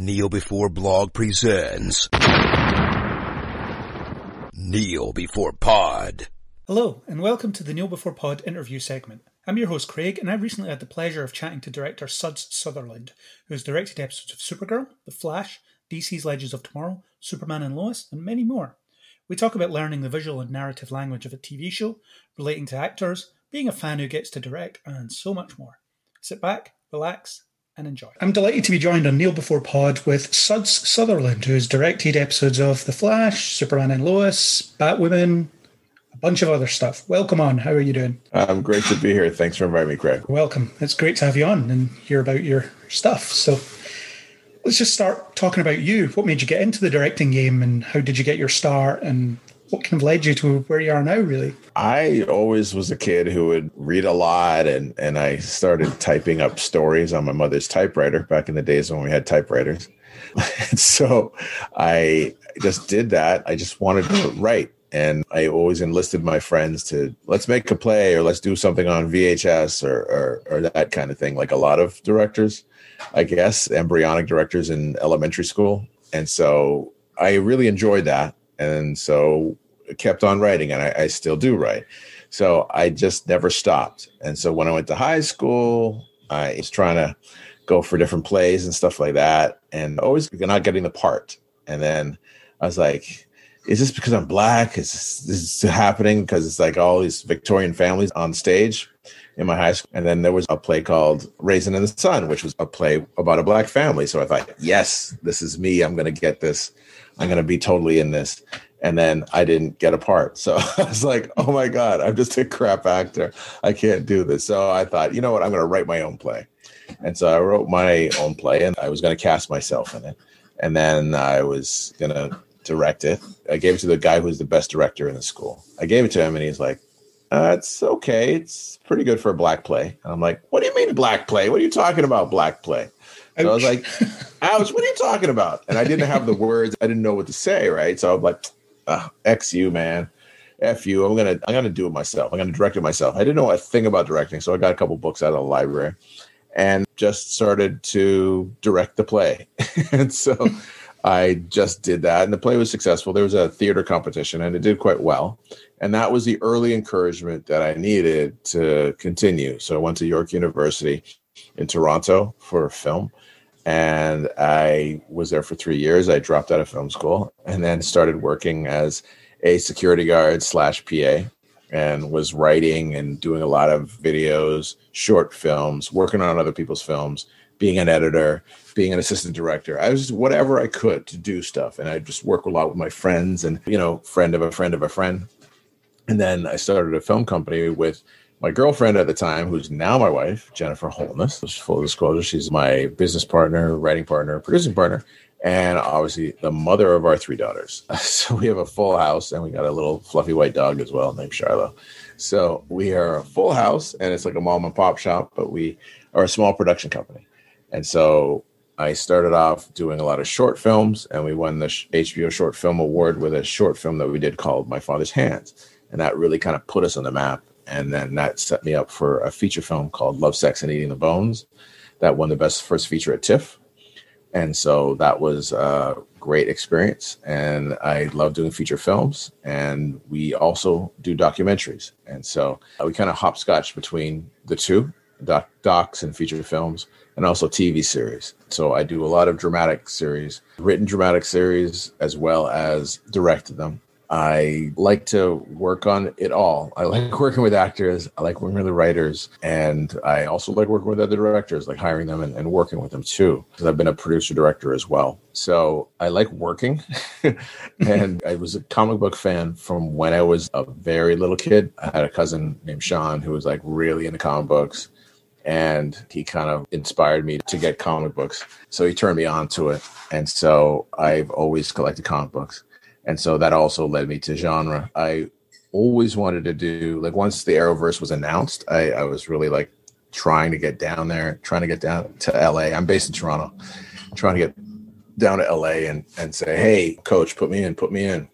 Kneel Before Blog presents Kneel Before Pod. Hello, and welcome to the Kneel Before Pod interview segment. I'm your host, Craig, and I recently had the pleasure of chatting to director Suds Sutherland, who has directed episodes of Supergirl, The Flash, DC's Legends of Tomorrow, Superman and Lois, and many more. We talk about learning the visual and narrative language of a TV show, relating to actors, being a fan who gets to direct, and so much more. Sit back, relax, and enjoy. I'm delighted to be joined on Kneel Before Pod with Suds Sutherland, who has directed episodes of The Flash, Superman and Lois, Batwoman, a bunch of other stuff. Welcome on. How are you doing? I'm great to be here. Thanks for inviting me, Craig. Welcome. It's great to have you on and hear about your stuff. So let's just start talking about you. What made you get into the directing game and how did you get your start and what kind of led you to where you are now, really? I always was a kid who would read a lot, and and I started typing up stories on my mother's typewriter back in the days when we had typewriters. and so I just did that. I just wanted to write. And I always enlisted my friends to let's make a play or let's do something on VHS or, or, or that kind of thing, like a lot of directors, I guess, embryonic directors in elementary school. And so I really enjoyed that and so kept on writing and I, I, still do write. So i just never stopped. And so when i went to high school i was trying to go for different plays and stuff like that and always not getting the part. And then i was like is this because i'm black? Is this, this happening? Because it's like all these victorian families on stage in my high school. And then there was a play called raisin in the sun which was a play about a black family. So i thought yes this is me. I'm going to get this. I'm going to be totally in this. And then I didn't get a part. So I was like, oh my God, I'm just a crap actor. I can't do this. So I thought, you know what? I'm going to write my own play. And so I wrote my own play and I was going to cast myself in it. And then I was going to direct it. I gave it to the guy who's the best director in the school. I gave it to him and he's like, uh, it's okay. It's pretty good for a black play. And I'm like, what do you mean black play? What are you talking about, black play? So I was like, ouch, what are you talking about? And I didn't have the words. I didn't know what to say, right? So I'm like, uh, X you, man. F you. I'm gonna I'm gonna do it myself. I'm gonna direct it myself. I didn't know a thing about directing, so I got a couple books out of the library and just started to direct the play. and so I just did that, and the play was successful. There was a theater competition, and it did quite well. And that was the early encouragement that I needed to continue. So I went to York University in Toronto for film and I was there for three years. I dropped out of film school and then started working as a security guard slash PA and was writing and doing a lot of videos, short films, working on other people's films, being an editor, being an assistant director. I was whatever I could to do stuff. And I just work a lot with my friends and, you know, friend of a friend of a friend. And then I started a film company with my girlfriend at the time, who's now my wife, Jennifer Holness, full disclosure, she's my business partner, writing partner, producing partner, and obviously the mother of our three daughters. So we have a full house and we got a little fluffy white dog as well named Charlotte. So we are a full house and it's like a mom and pop shop, but we are a small production company. And so I started off doing a lot of short films and we won the HBO Short Film Award with a short film that we did called My Father's Hands. And that really kind of put us on the map and then that set me up for a feature film called Love, Sex, and Eating the Bones that won the best first feature at TIFF. And so that was a great experience. And I love doing feature films. And we also do documentaries. And so we kind of hopscotch between the two doc, docs and feature films and also TV series. So I do a lot of dramatic series, written dramatic series, as well as directed them. I like to work on it all. I like working with actors. I like working with the writers. And I also like working with other directors, like hiring them and, and working with them too, because I've been a producer director as well. So I like working. and I was a comic book fan from when I was a very little kid. I had a cousin named Sean who was like really into comic books and he kind of inspired me to get comic books. So he turned me on to it. And so I've always collected comic books and so that also led me to genre. I always wanted to do like once the Arrowverse was announced, I, I was really like trying to get down there, trying to get down to LA. I'm based in Toronto, trying to get down to LA and and say, hey, coach, put me in, put me in.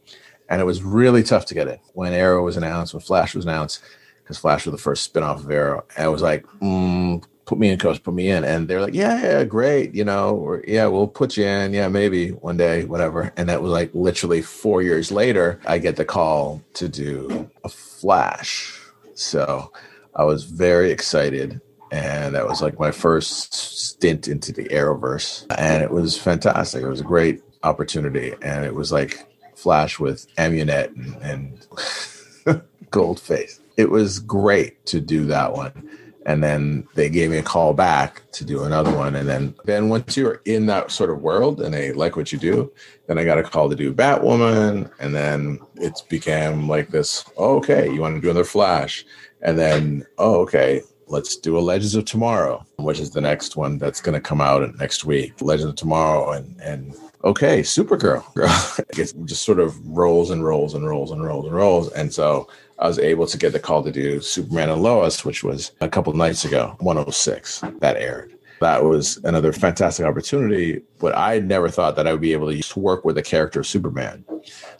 And it was really tough to get in when Arrow was announced, when Flash was announced, because Flash was the first spinoff of Arrow. And I was like, mm, put me in, coach, put me in. And they're like, yeah, yeah, great. You know, or yeah, we'll put you in. Yeah, maybe one day, whatever. And that was like literally four years later, I get the call to do a flash. So I was very excited. And that was like my first stint into the Arrowverse. And it was fantastic. It was a great opportunity. And it was like Flash with Amunet and, and Goldface. It was great to do that one and then they gave me a call back to do another one. And then then once you're in that sort of world and they like what you do then i got a call to do batwoman. And then it became like this oh, okay you want to do another flash? And then oh okay let's do a legends of tomorrow which is the next one that's going to come out next week. Legends of tomorrow and and okay supergirl. It just sort of rolls and rolls and rolls and rolls and rolls. And so I was able to get the call to do Superman and Lois, which was a couple nights ago, 106, that aired. That was another fantastic opportunity, but I never thought that I would be able to work with the character of Superman.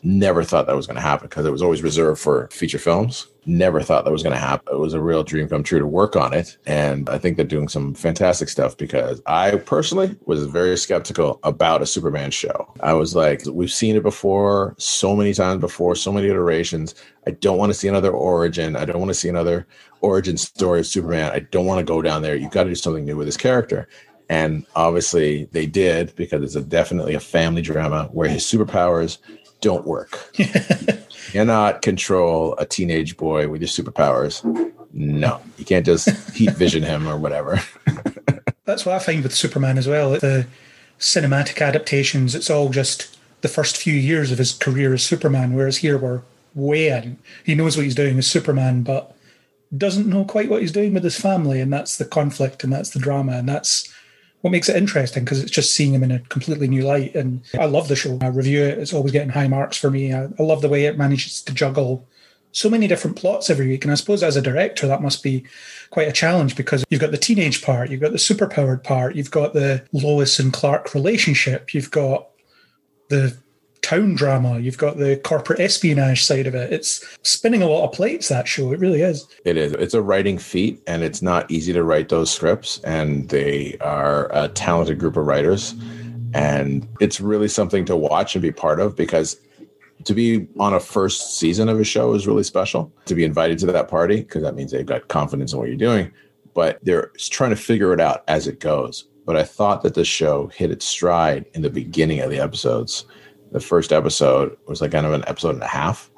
Never thought that was going to happen because it was always reserved for feature films never thought that was going to happen. It was a real dream come true to work on it. And I think they're doing some fantastic stuff because I personally was very skeptical about a Superman show. I was like, we've seen it before so many times before, so many iterations. I don't want to see another origin. I don't want to see another origin story of Superman. I don't want to go down there. You've got to do something new with this character. And obviously they did because it's a, definitely a family drama where his superpowers don't work. cannot control a teenage boy with your superpowers. No, you can't just heat vision him or whatever. That's what I find with Superman as well. The cinematic adaptations, it's all just the first few years of his career as Superman, whereas here we're way in. He knows what he's doing as Superman, but doesn't know quite what he's doing with his family, and that's the conflict and that's the drama, and that's what makes it interesting because it's just seeing him in a completely new light. And I love the show. I review it; it's always getting high marks for me. I, I love the way it manages to juggle so many different plots every week. And I suppose as a director, that must be quite a challenge because you've got the teenage part, you've got the superpowered part, you've got the Lois and Clark relationship, you've got the town drama. You've got the corporate espionage side of it. It's spinning a lot of plates, that show. It really is. It is. It's a writing feat, and it's not easy to write those scripts. And they are a talented group of writers. And it's really something to watch and be part of because to be on a first season of a show is really special. To be invited to that party, because that means they've got confidence in what you're doing, but they're trying to figure it out as it goes. But I thought that the show hit its stride in the beginning of the episodes the first episode was like kind of an episode and a half.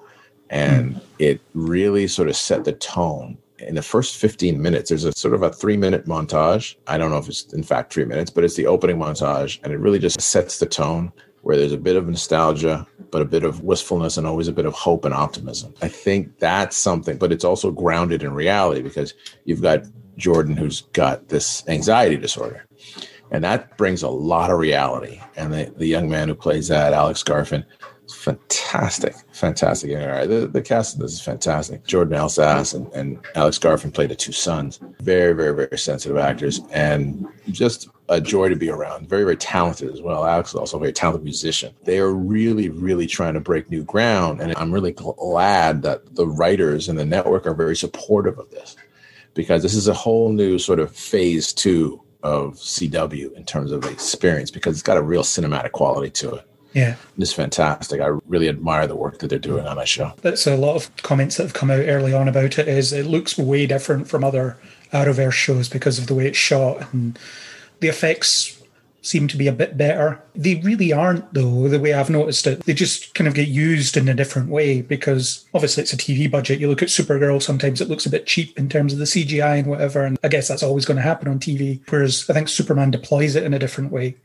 And mm. it really sort of set the tone. In the first 15 minutes, there's a sort of a three minute montage. I don't know if it's in fact three minutes, but it's the opening montage. And it really just sets the tone where there's a bit of nostalgia, but a bit of wistfulness and always a bit of hope and optimism. I think that's something, but it's also grounded in reality because you've got Jordan who's got this anxiety disorder and that brings a lot of reality. And the, the young man who plays that, Alex Garfin, fantastic, fantastic. The, the cast of this is fantastic. Jordan Elsass and, and Alex Garfin play the two sons. Very, very, very sensitive actors and just a joy to be around. Very, very talented as well. Alex is also a very talented musician. They are really, really trying to break new ground. And I'm really glad that the writers and the network are very supportive of this because this is a whole new sort of phase two of CW in terms of experience because it's got a real cinematic quality to it. Yeah. It's fantastic. I really admire the work that they're doing on that show. That's a lot of comments that have come out early on about it is it looks way different from other Arrowverse shows because of the way it's shot and the effects seem to be a bit better. They really aren't, though, the way I've noticed it. They just kind of get used in a different way because obviously it's a TV budget. You look at Supergirl, sometimes it looks a bit cheap in terms of the CGI and whatever. And I guess that's always going to happen on TV. Whereas I think Superman deploys it in a different way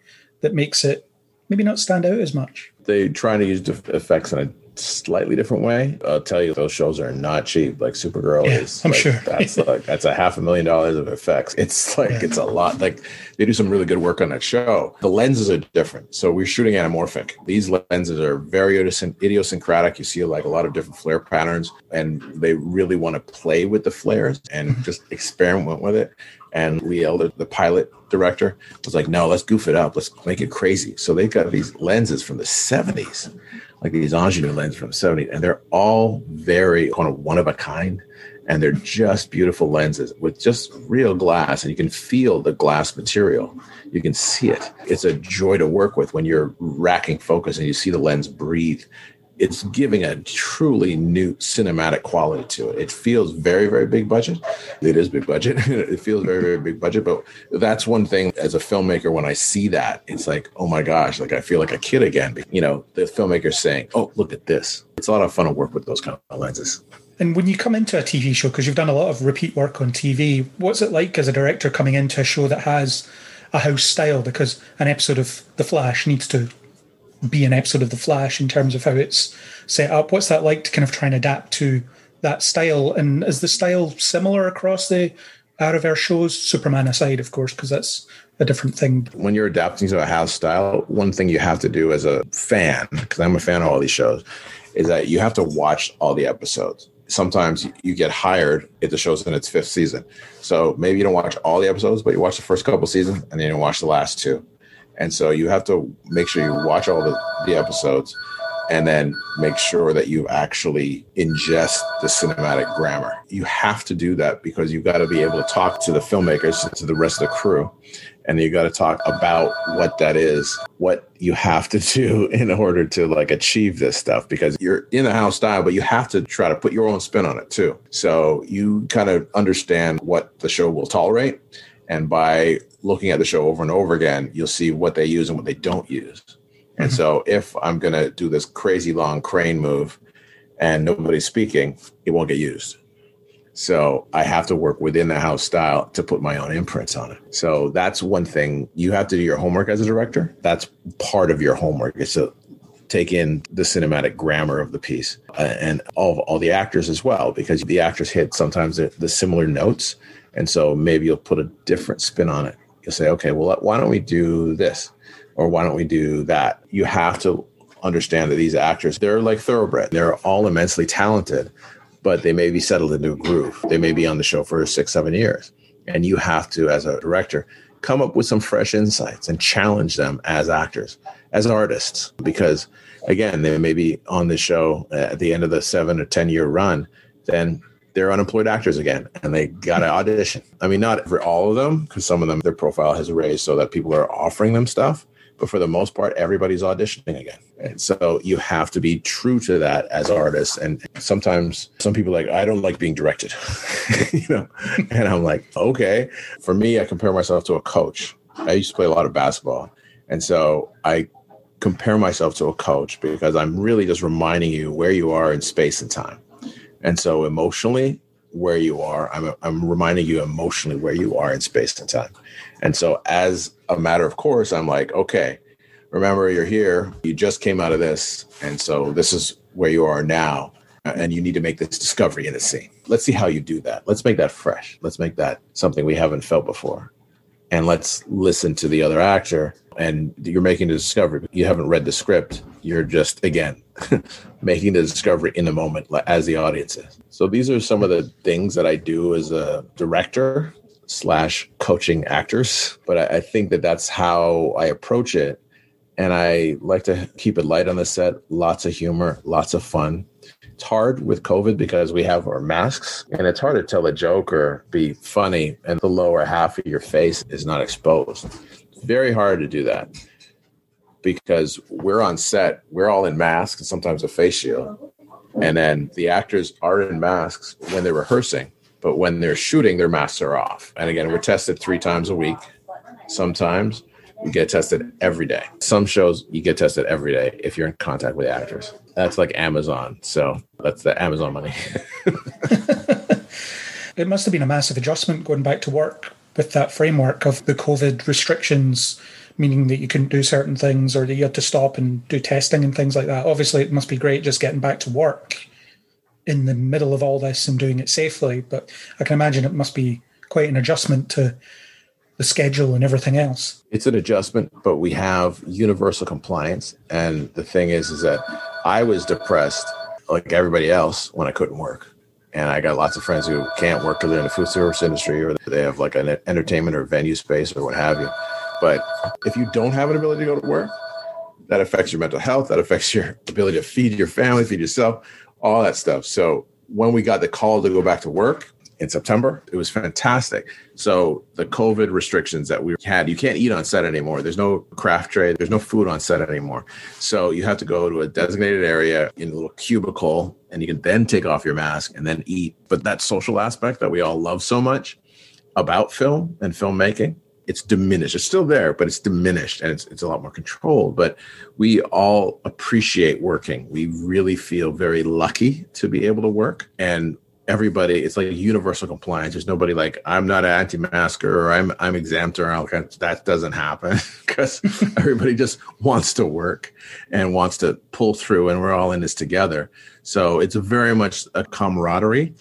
that makes it maybe not stand out as much. They trying to use effects in a slightly different way. I'll tell you, those shows are not cheap. Like Supergirl yeah, is. I'm like, sure that's like that's a half a million dollars of effects. It's like yeah. it's a lot. Like they do some really good work on that show. The lenses are different, so we're shooting anamorphic. These lenses are very idiosyncratic. You see like a lot of different flare patterns, and they really want to play with the flares and mm-hmm. just experiment with it. And Lee Elder, the pilot director, was like, "No, let's goof it up. Let's make it crazy." So they've got these lenses from the '70s like these Angénieux lenses from 70s, and they're all very kind of one of a kind. and they're just beautiful lenses with just real glass and you can feel the glass material you can see it it's a joy to work with when you're racking focus and you see the lens breathe it's giving a truly new cinematic quality to it. It feels very, very big budget. It is big budget. it feels very, very big budget. But that's one thing as a filmmaker, when I see that, it's like, oh my gosh, like I feel like a kid again. You know, the filmmaker saying, oh, look at this. It's a lot of fun to work with those kind of lenses. And when you come into a TV show, because you've done a lot of repeat work on TV, what's it like as a director coming into a show that has a house style? Because an episode of The Flash needs to be an episode of The Flash in terms of how it's set up. What's that like to kind of try and adapt to that style? And is the style similar across the Arrowverse shows? Superman aside, of course, because that's a different thing. When you're adapting to a house style, one thing you have to do as a fan, because I'm a fan of all these shows, is that you have to watch all the episodes sometimes you get hired if the show's in its fifth season. So maybe you don't watch all the episodes, but you watch the first couple seasons and then you watch the last two. And so you have to make sure you watch all the, the episodes and then make sure that you actually ingest the cinematic grammar. You have to do that because you've got to be able to talk to the filmmakers, to the rest of the crew, and you got to talk about what that is, what you have to do in order to like achieve this stuff because you're in the house style, but you have to try to put your own spin on it too. So you kind of understand what the show will tolerate. And by looking at the show over and over again, you'll see what they use and what they don't use. And mm-hmm. so if I'm going to do this crazy long crane move and nobody's speaking, it won't get used. So I have to work within the house style to put my own imprints on it. So that's one thing you have to do your homework as a director. That's part of your homework is to take in the cinematic grammar of the piece uh, and all, all the actors as well, because the actors hit sometimes the, the similar notes. And so maybe you'll put a different spin on it you'll say, okay, well, why don't we do this? Or why don't we do that? You have to understand that these actors, they're like thoroughbred. They're all immensely talented, but they may be settled into a groove. They may be on the show for six, seven years. And you have to, as a director, come up with some fresh insights and challenge them as actors, as artists, because again, they may be on the show at the end of the seven or 10 year run. Then they're unemployed actors again and they got to audition. I mean, not for all of them, because some of them, their profile has raised so that people are offering them stuff. But for the most part, everybody's auditioning again. And so you have to be true to that as artists. And sometimes some people like, I don't like being directed, you know? And I'm like, okay. For me, I compare myself to a coach. I used to play a lot of basketball. And so I compare myself to a coach because I'm really just reminding you where you are in space and time. And so emotionally, where you are, I'm, I'm reminding you emotionally where you are in space and time. And so as a matter of course, I'm like, okay, remember you're here, you just came out of this. And so this is where you are now. And you need to make this discovery in the scene. Let's see how you do that. Let's make that fresh. Let's make that something we haven't felt before. And let's listen to the other actor. And you're making a discovery. You haven't read the script. You're just, again, making the discovery in the moment as the audience is. So these are some of the things that I do as a director slash coaching actors. But I, I think that that's how I approach it. And I like to keep it light on the set, lots of humor, lots of fun. It's hard with COVID because we have our masks and it's hard to tell a joke or be funny and the lower half of your face is not exposed. It's very hard to do that because we're on set, we're all in masks and sometimes a face shield. And then the actors are in masks when they're rehearsing, but when they're shooting, their masks are off. And again, we're tested three times a week. Sometimes we get tested every day. Some shows you get tested every day if you're in contact with actors. That's like Amazon. So that's the Amazon money. it must have been a massive adjustment going back to work with that framework of the COVID restrictions meaning that you couldn't do certain things or that you had to stop and do testing and things like that. Obviously, it must be great just getting back to work in the middle of all this and doing it safely. But I can imagine it must be quite an adjustment to the schedule and everything else. It's an adjustment, but we have universal compliance. And the thing is, is that I was depressed like everybody else when I couldn't work. And I got lots of friends who can't work because they're in the food service industry or they have like an entertainment or venue space or what have you. But if you don't have an ability to go to work, that affects your mental health, that affects your ability to feed your family, feed yourself, all that stuff. So when we got the call to go back to work in September, it was fantastic. So the COVID restrictions that we had, you can't eat on set anymore. There's no craft trade. There's no food on set anymore. So you have to go to a designated area in a little cubicle and you can then take off your mask and then eat. But that social aspect that we all love so much about film and filmmaking, it's diminished. It's still there, but it's diminished and it's, it's a lot more controlled. But we all appreciate working. We really feel very lucky to be able to work. And everybody, it's like universal compliance. There's nobody like, I'm not an anti-masker or I'm I'm exempt or all kinds. That doesn't happen because everybody just wants to work and wants to pull through and we're all in this together. So it's very much a camaraderie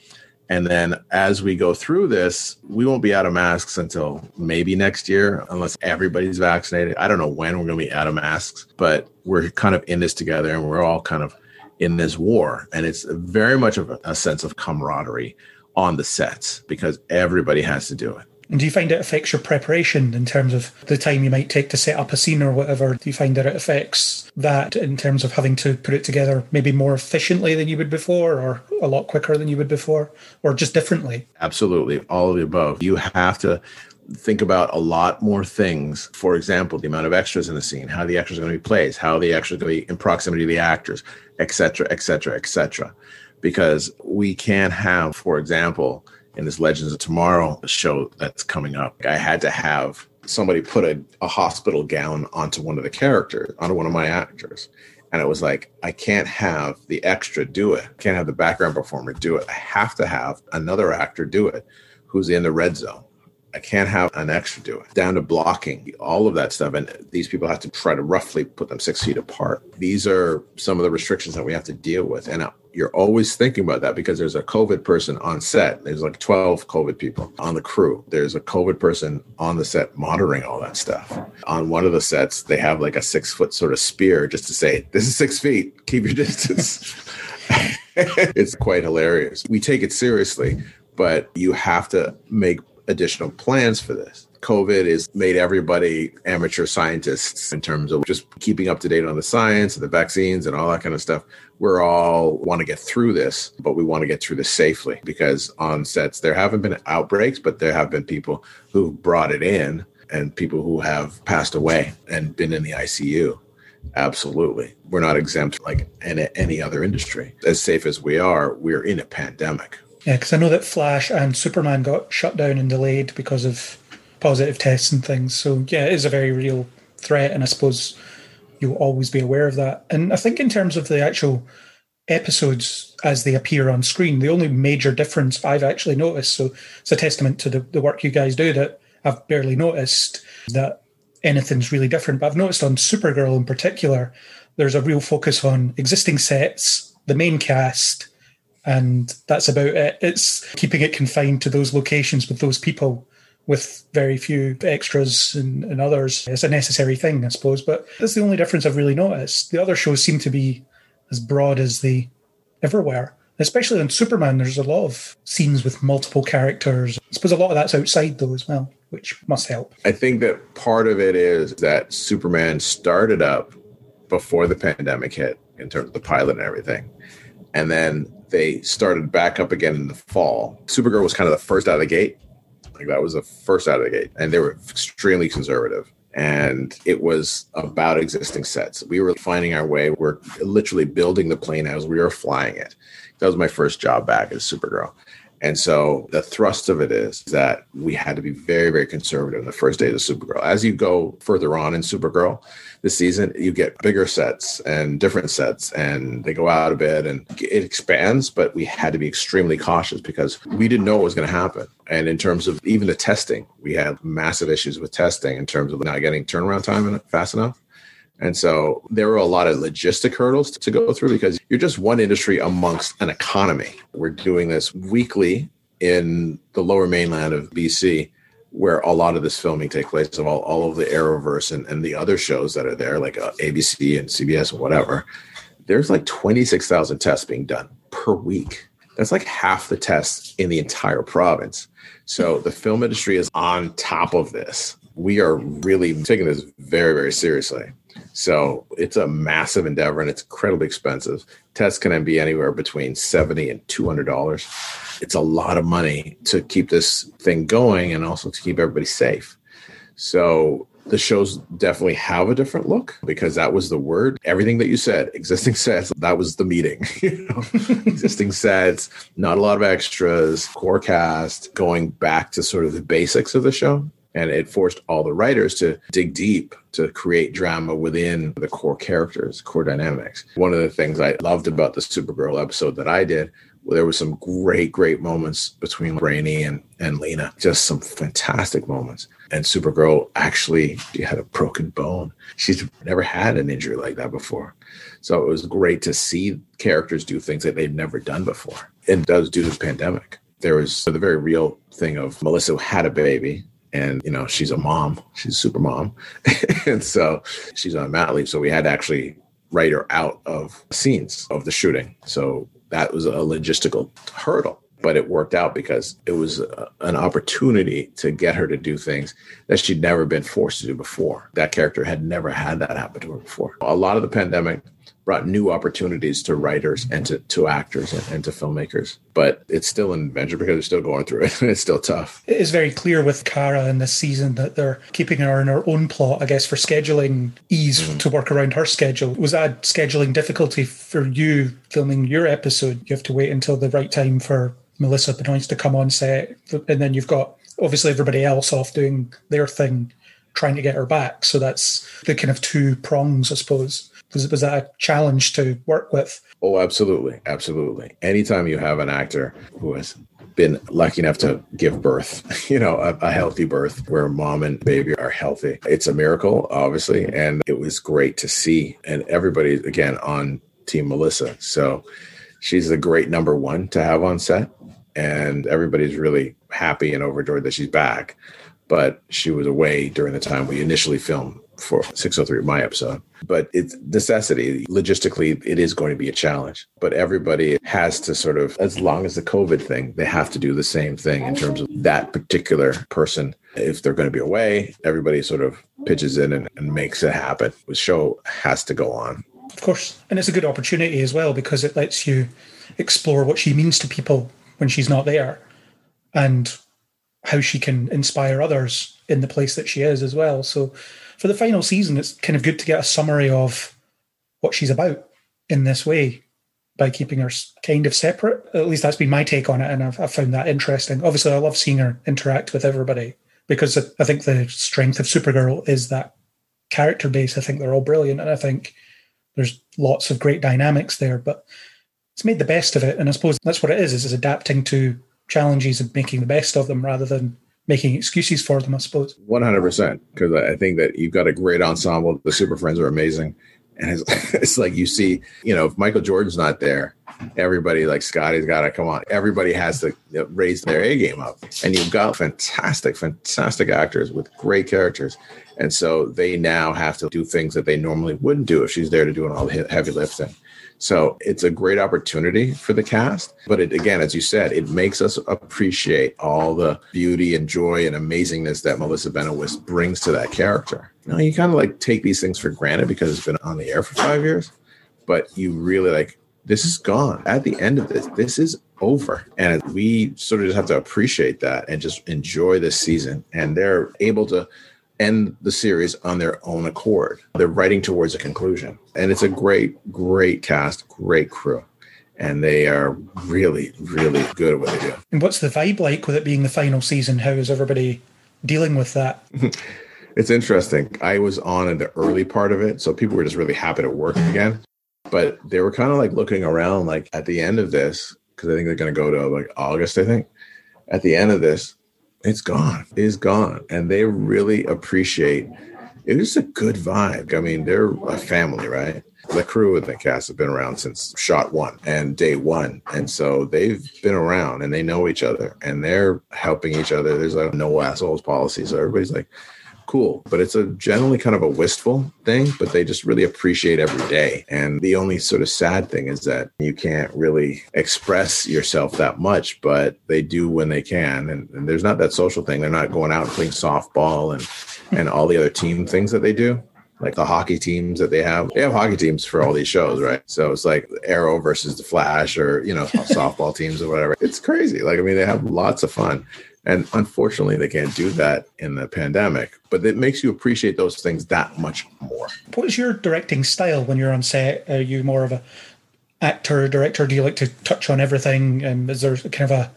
and then as we go through this, we won't be out of masks until maybe next year, unless everybody's vaccinated. I don't know when we're going to be out of masks, but we're kind of in this together and we're all kind of in this war. And it's very much of a sense of camaraderie on the sets because everybody has to do it. And do you find it affects your preparation in terms of the time you might take to set up a scene or whatever? Do you find that it affects that in terms of having to put it together maybe more efficiently than you would before or a lot quicker than you would before or just differently? Absolutely. All of the above. You have to think about a lot more things. For example, the amount of extras in the scene, how the extras are going to be placed, how the extras are going to be in proximity to the actors, etc., etc., etc. Because we can't have, for example, in this Legends of Tomorrow show that's coming up, I had to have somebody put a, a hospital gown onto one of the characters, onto one of my actors. And it was like, I can't have the extra do it. I can't have the background performer do it. I have to have another actor do it who's in the red zone. I can't have an extra do it. Down to blocking, all of that stuff. And these people have to try to roughly put them six feet apart. These are some of the restrictions that we have to deal with. And uh, you're always thinking about that because there's a COVID person on set. There's like 12 COVID people on the crew. There's a COVID person on the set monitoring all that stuff. On one of the sets, they have like a six foot sort of spear just to say, this is six feet, keep your distance. it's quite hilarious. We take it seriously, but you have to make additional plans for this. COVID has made everybody amateur scientists in terms of just keeping up to date on the science and the vaccines and all that kind of stuff. We're all want to get through this, but we want to get through this safely because on sets there haven't been outbreaks, but there have been people who brought it in and people who have passed away and been in the ICU. Absolutely. We're not exempt like any, any other industry. As safe as we are, we're in a pandemic. Yeah, because I know that Flash and Superman got shut down and delayed because of positive tests and things. So yeah, it is a very real threat, and I suppose you'll always be aware of that. And I think in terms of the actual episodes as they appear on screen, the only major difference I've actually noticed, so it's a testament to the, the work you guys do that I've barely noticed that anything's really different. But I've noticed on Supergirl in particular, there's a real focus on existing sets, the main cast, and that's about it. It's keeping it confined to those locations with those people with very few extras and, and, others. It's a necessary thing, I suppose, but that's the only difference I've really noticed. The other shows seem to be as broad as they ever were. Especially on Superman, there's a lot of scenes with multiple characters. I suppose a lot of that's outside, though, as well, which must help. I think that part of it is that Superman started up before the pandemic hit in terms of the pilot and everything. And then they started back up again in the fall. Supergirl was kind of the first out of the gate. Like that was the first out of the gate. And they were extremely conservative. And it was about existing sets. We were finding our way. We're literally building the plane as we were flying it. That was my first job back as Supergirl. And so the thrust of it is that we had to be very, very conservative in the first days of Supergirl. As you go further on in Supergirl this season, you get bigger sets and different sets, and they go out a bit and it expands. But we had to be extremely cautious because we didn't know what was going to happen. And in terms of even the testing, we had massive issues with testing in terms of not getting turnaround time fast enough. And so there were a lot of logistic hurdles to go through because you're just one industry amongst an economy. We're doing this weekly in the lower mainland of BC, where a lot of this filming takes place of all, all of the Arrowverse and, and the other shows that are there, like uh, ABC and CBS and whatever. There's like 26,000 tests being done per week. That's like half the tests in the entire province. So the film industry is on top of this. We are really taking this very, very seriously. So it's a massive endeavor and it's incredibly expensive. Tests can be anywhere between 70 and $200. It's a lot of money to keep this thing going and also to keep everybody safe. So the shows definitely have a different look because that was the word. Everything that you said, existing sets, that was the meeting. you know? existing sets, not a lot of extras, core cast, going back to sort of the basics of the show. And it forced all the writers to dig deep to create drama within the core characters, core dynamics. One of the things I loved about the Supergirl episode that I did well, there were some great, great moments between Brainy and, and Lena. Just some fantastic moments. And Supergirl actually she had a broken bone. She's never had an injury like that before. So it was great to see characters do things that they've never done before. And does due to the pandemic. There was the very real thing of Melissa had a baby and you know she's a mom she's a super mom and so she's on mat leave so we had to actually write her out of scenes of the shooting so that was a logistical hurdle but it worked out because it was a, an opportunity to get her to do things that she'd never been forced to do before. That character had never had that happen to her before. A lot of the pandemic brought new opportunities to writers and to, to actors and, and, to filmmakers. But it's still an adventure because they're still going through it it's still tough. It is very clear with Kara in this season that they're keeping her in her own plot, I guess, for scheduling ease mm-hmm. to work around her schedule. Was that scheduling difficulty for you filming your episode? You have to wait until the right time for Melissa Benoist to come on set. And then you've got obviously everybody else off doing their thing, trying to get her back. So that's the kind of two prongs, I suppose was, was that a challenge to work with? Oh, absolutely. Absolutely. Anytime you have an actor who has been lucky enough to give birth, you know, a, a, healthy birth where mom and baby are healthy. It's a miracle, obviously. And it was great to see. And everybody, again, on Team Melissa. So she's a great number one to have on set. And everybody's really happy and overjoyed that she's back. But she was away during the time we initially filmed for 603, my episode. But it's necessity. Logistically, it is going to be a challenge. But everybody has to sort of, as long as the COVID thing, they have to do the same thing in terms of that particular person. If they're going to be away, everybody sort of pitches in and, and makes it happen. The show has to go on. Of course. And it's a good opportunity as well because it lets you explore what she means to people when she's not there and how she can inspire others in the place that she is as well. So for the final season, it's kind of good to get a summary of what she's about in this way by keeping her kind of separate. At least that's been my take on it, and I've, I've found that interesting. Obviously, I love seeing her interact with everybody because I think the strength of Supergirl is that character base. I think they're all brilliant, and I think there's lots of great dynamics there. But it's made the best of it, and I suppose that's what it is: is adapting to challenges and making the best of them rather than making excuses for them, I suppose. 100%. Because I think that you've got a great ensemble. The Super Friends are amazing. And it's, it's like you see, you know, if Michael Jordan's not there, everybody like Scotty's got to come on. Everybody has to raise their A game up. And you've got fantastic, fantastic actors with great characters. And so they now have to do things that they normally wouldn't do if she's there to do all the heavy lifting. So it's a great opportunity for the cast. But it, again, as you said, it makes us appreciate all the beauty and joy and amazingness that Melissa Benoist brings to that character. You know, you kind of like take these things for granted because it's been on the air for five years, but you really like, this is gone. At the end of this, this is over. And we sort of just have to appreciate that and just enjoy this season. And they're able to end the series on their own accord. They're writing towards a conclusion. And it's a great, great cast, great crew. And they are really, really good at what they do. And what's the vibe like with it being the final season? How is everybody dealing with that? it's interesting. I was on in the early part of it. So people were just really happy to work again. But they were kind of like looking around, like at the end of this, because I think they're going to go to like August, I think. At the end of this, it's gone. It's gone. And they really appreciate it is a good vibe. I mean, they're a family, right? The crew and the cast have been around since shot one and day one. And so they've been around and they know each other and they're helping each other. There's a no assholes policy. So everybody's like, cool. But it's a generally kind of a wistful thing, but they just really appreciate every day. And the only sort of sad thing is that you can't really express yourself that much, but they do when they can. And, and there's not that social thing. They're not going out and playing softball and, and all the other team things that they do. like the hockey teams that they have. They have hockey teams for all these shows, right? So it's like Arrow versus the Flash or, you know, softball teams or whatever. It's crazy. Like, I mean, they have lots of fun. And unfortunately, they can't do that in the pandemic, but it makes you appreciate those things that much more. What is your directing style when you're on set? Are you more of a actor, director? Do you like to touch on everything? And is there kind of a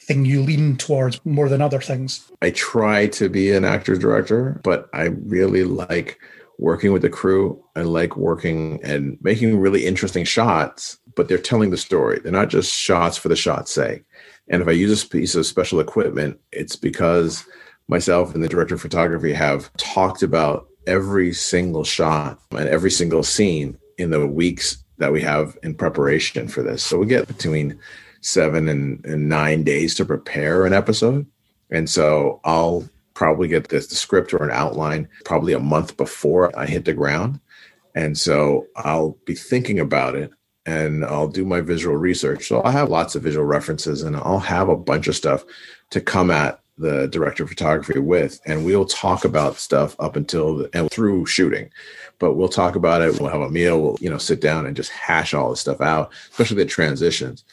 thing you lean towards more than other things? I try to be an actor director, but I really like working with the crew. I like working and making really interesting shots, but they're telling the story. They're not just shots for the shot's sake. And if I use a piece of special equipment, it's because myself and the director of photography have talked about every single shot and every single scene in the weeks that we have in preparation for this. So we get between seven and, and nine days to prepare an episode. And so I'll probably get this, the script or an outline probably a month before I hit the ground. And so I'll be thinking about it and I'll do my visual research. So I'll have lots of visual references and I'll have a bunch of stuff to come at the director of photography with. And we'll talk about stuff up until the, and through shooting but we'll talk about it. We'll have a meal. We'll, you know, sit down and just hash all this stuff out, especially the transitions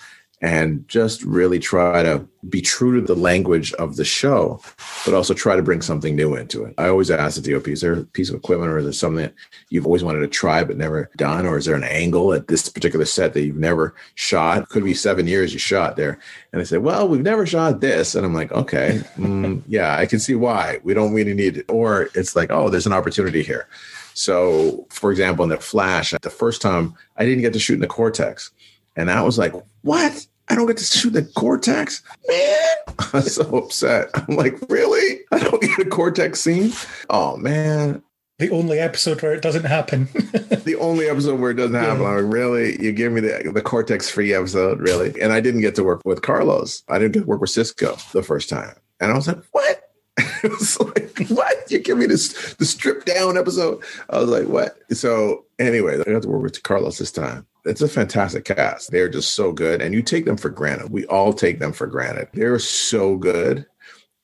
and just really try to be true to the language of the show, but also try to bring something new into it. I always ask the DOP, is there a piece of equipment or is there something that you've always wanted to try but never done? Or is there an angle at this particular set that you've never shot? Could be seven years you shot there. And they say, well, we've never shot this. And I'm like, okay, mm, yeah, I can see why. We don't really need it. Or it's like, oh, there's an opportunity here. So, for example, in the Flash, the first time I didn't get to shoot in the Cortex. And I was like, what? I don't get to shoot the Cortex? Man, I'm so upset. I'm like, really? I don't get a Cortex scene? Oh, man. The only episode where it doesn't happen. the only episode where it doesn't happen. Yeah. I'm like, really? You give me the, the Cortex free episode? Really? And I didn't get to work with Carlos. I didn't get to work with Cisco the first time. And I was like, what? it was like, what? You give me this the stripped down episode? I was like, what? So anyway, I got to work with Carlos this time. It's a fantastic cast. They're just so good. And you take them for granted. We all take them for granted. They're so good.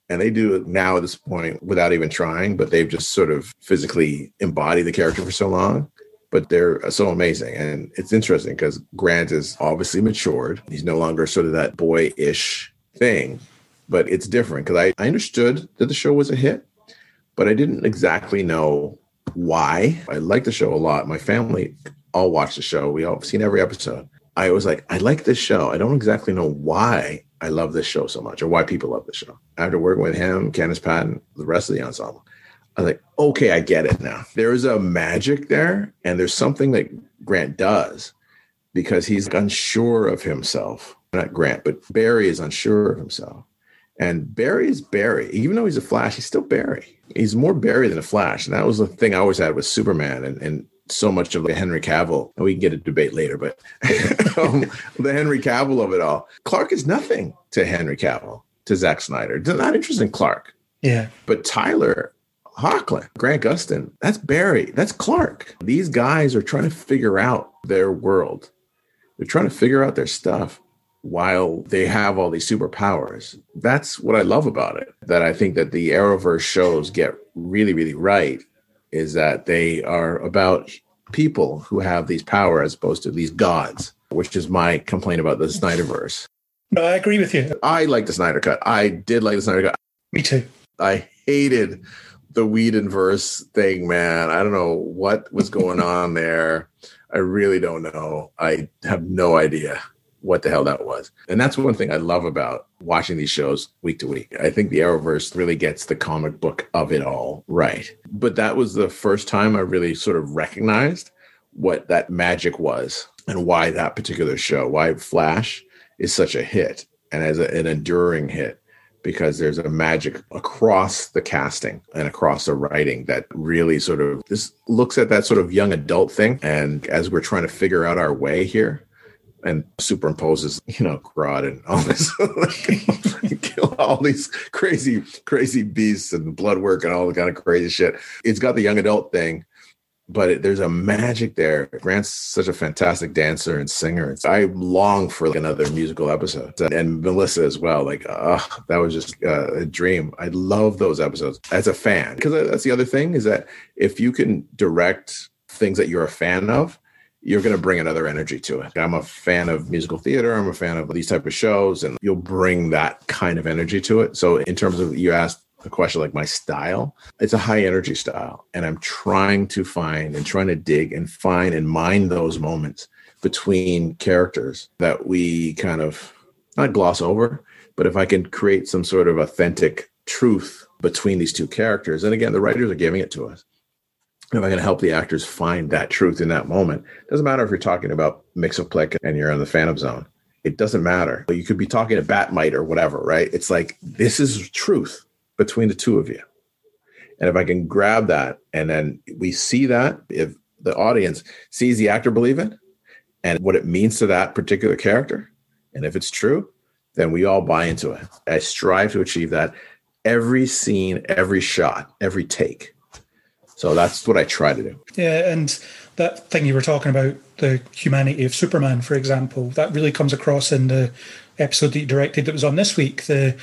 And they do it now at this point without even trying, but they've just sort of physically embodied the character for so long. But they're uh, so amazing. And it's interesting because Grant is obviously matured. He's no longer sort of that boyish thing but it's different because I, I understood that the show was a hit, but I didn't exactly know why. I like the show a lot. My family all watch the show. We all seen every episode. I was like, I like this show. I don't exactly know why I love this show so much or why people love this show. After working with him, Candice Patton, the rest of the ensemble, I was like, okay, I get it now. There's a magic there, and there's something that Grant does because he's unsure of himself. Not Grant, but Barry is unsure of himself. And Barry is Barry. Even though he's a Flash, he's still Barry. He's more Barry than a Flash. And that was the thing I always had with Superman and, and so much of the Henry Cavill. And we can get a debate later, but um, the Henry Cavill of it all. Clark is nothing to Henry Cavill, to Zack Snyder. They're not interested in Clark. Yeah. But Tyler Hoechlin, Grant Gustin, that's Barry. That's Clark. These guys are trying to figure out their world. They're trying to figure out their stuff while they have all these superpowers. That's what I love about it. That I think that the Arrowverse shows get really, really right is that they are about people who have these power as opposed to these gods, which is my complaint about the Snyderverse. No, I agree with you. I like the Snyder Cut. I did like the Snyder Cut. Me too. I hated the Whedon verse thing, man. I don't know what was going on there. I really don't know. I have no idea what the hell that was. And that's one thing I love about watching these shows week to week. I think the Arrowverse really gets the comic book of it all right. But that was the first time I really sort of recognized what that magic was and why that particular show, why Flash is such a hit and as a, an enduring hit because there's a magic across the casting and across the writing that really sort of this looks at that sort of young adult thing and as we're trying to figure out our way here and superimposes, you know, Grodd and all this, kill all these crazy, crazy beasts and blood work and all the kind of crazy shit. It's got the young adult thing, but it, there's a magic there. Grant's such a fantastic dancer and singer. I long for like another musical episode, and Melissa as well. Like, uh, that was just uh, a dream. I love those episodes as a fan because that's the other thing is that if you can direct things that you're a fan of, you're going to bring another energy to it. I'm a fan of musical theater. I'm a fan of these type of shows, and you'll bring that kind of energy to it. So, in terms of you asked a question like my style, it's a high energy style, and I'm trying to find and trying to dig and find and mine those moments between characters that we kind of not gloss over, but if I can create some sort of authentic truth between these two characters, and again, the writers are giving it to us if I going to help the actors find that truth in that moment, doesn't matter if you're talking about Mxyzptlk and you're in the Phantom Zone. It doesn't matter. You could be talking to Bat-Mite or whatever, right? It's like this is truth between the two of you. And if I can grab that and then we see that, if the audience sees the actor believe it and what it means to that particular character, and if it's true, then we all buy into it. I strive to achieve that every scene, every shot, every take so that's what I try to do. Yeah, and that thing you were talking about, the humanity of Superman, for example, that really comes across in the episode that you directed that was on this week. The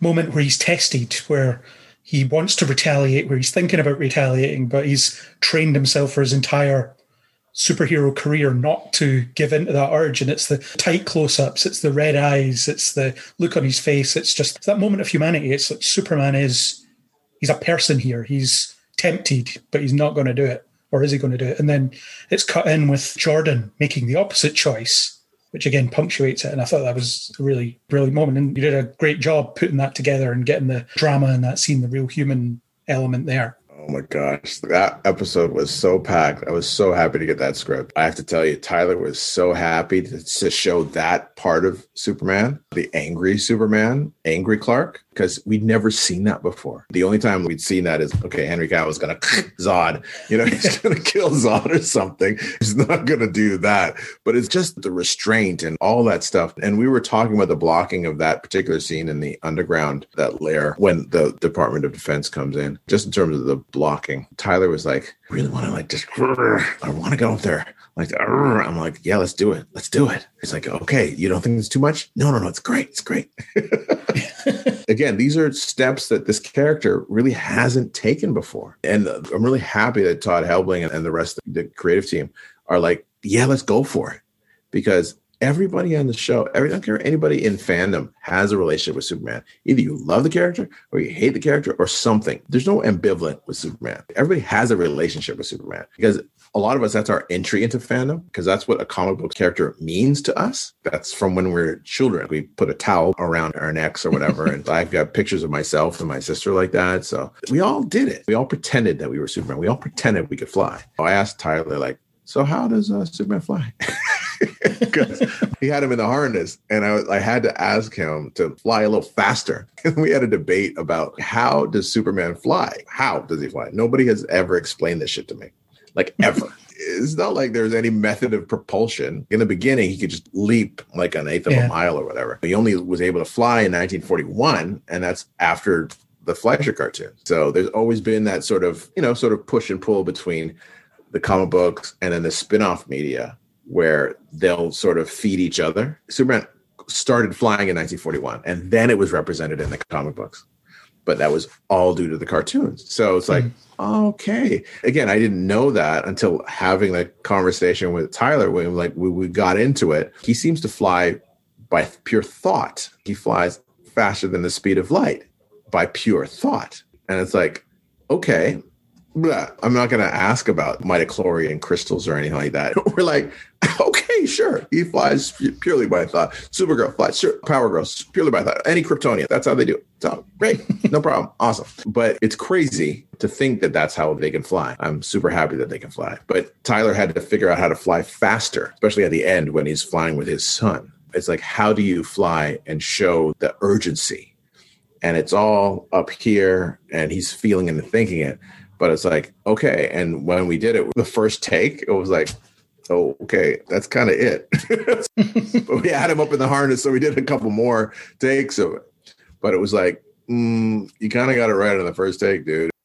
moment where he's tested, where he wants to retaliate, where he's thinking about retaliating, but he's trained himself for his entire superhero career not to give in to that urge. And it's the tight close ups, it's the red eyes, it's the look on his face. It's just that moment of humanity. It's like Superman is, he's a person here. He's tempted, but he's not going to do it. Or is he going to do it? And then it's cut in with Jordan making the opposite choice, which again punctuates it. And I thought that was a really brilliant moment. And you did a great job putting that together and getting the drama in that scene, the real human element there. Oh my gosh, that episode was so packed. I was so happy to get that script. I have to tell you, Tyler was so happy to, to show that part of Superman, the angry Superman, angry Clark, because we'd never seen that before. The only time we'd seen that is okay, Henry Cavill is gonna Zod, you know, he's gonna kill Zod or something. He's not gonna do that. But it's just the restraint and all that stuff. And we were talking about the blocking of that particular scene in the underground, that lair when the Department of Defense comes in, just in terms of the blocking. Tyler was like, I really want to like just I want to go up there. Like I'm like, yeah, let's do it. Let's do it. He's like, okay, you don't think it's too much? No, no, no, it's great. It's great. Again, these are steps that this character really hasn't taken before. And I'm really happy that Todd Helbling and the rest of the creative team are like, yeah, let's go for it. Because everybody on the show, every, I don't care anybody in fandom has a relationship with Superman. Either you love the character or you hate the character or something. There's no ambivalent with Superman. Everybody has a relationship with Superman because a lot of us, that's our entry into fandom because that's what a comic book character means to us. That's from when we are children. We put a towel around our necks or whatever. and I've got pictures of myself and my sister like that. So we all did it. We all pretended that we were Superman. We all pretended we could fly. I asked Tyler, like, so how does uh, Superman fly? because he had him in the harness, and I, I had to ask him to fly a little faster. And we had a debate about how does Superman fly? How does he fly? Nobody has ever explained this shit to me, like ever. it's not like there's any method of propulsion. In the beginning, he could just leap like an eighth of yeah. a mile or whatever. He only was able to fly in 1941, and that's after the Fleischer cartoon. So there's always been that sort of, you know, sort of push and pull between the comic books and then the spin-off media where they'll sort of feed each other. Superman started flying in 1941, and then it was represented in the comic books. But that was all due to the cartoons. So it's like, mm. Okay. Again, I didn't know that until having that conversation with Tyler when like we, we got into it. He seems to fly by pure thought. He flies faster than the speed of light by pure thought. And it's like, okay. I'm not going to ask about midichlorian crystals or anything like that. We're like, okay, sure. He flies purely by thought. Supergirl flies, sure. Power Girl purely by thought. Any Kryptonian, that's how they do it. So great, no problem, awesome. But it's crazy to think that that's how they can fly. I'm super happy that they can fly. But Tyler had to figure out how to fly faster, especially at the end when he's flying with his son. It's like, how do you fly and show the urgency? And it's all up here, and he's feeling and thinking it but it's like, okay. And when we did it, the first take, it was like, oh, okay, that's kind of it. but we had him up in the harness, so we did a couple more takes of it. But it was like, mm, you kind of got it right on the first take, dude.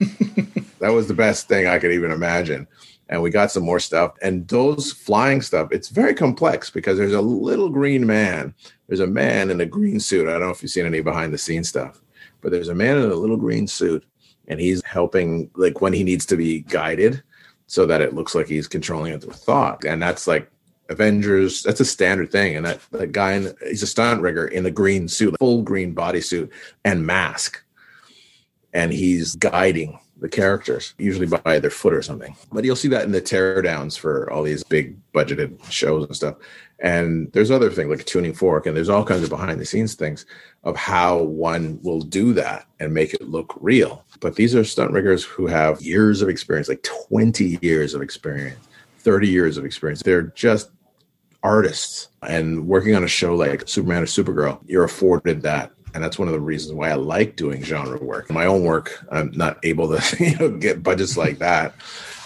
that was the best thing I could even imagine. and we got some more stuff. And those flying stuff, it's very complex because there's a little green man. There's a man in a green suit. I don't know if you've seen any behind the scenes stuff, but there's a man in a little green suit, and he's helping like when he needs to be guided, so that it looks like he's controlling it with thought. And that's like Avengers. That's a standard thing. And that, that guy, in, he's a stunt rigger in a green suit, full green bodysuit and mask, and he's guiding the characters, usually by their foot or something. But you'll see that in the teardowns for all these big budgeted shows and stuff. And there's other things like a tuning fork, and there's all kinds of behind the scenes things of how one will do that and make it look real. But these are stunt riggers who have years of experience, like 20 years of experience, 30 years of experience. They're just artists. And working on a show like Superman or Supergirl, you're afforded that and that's one of the reasons why I like doing genre work. My own work, I'm not able to you know get budgets like that,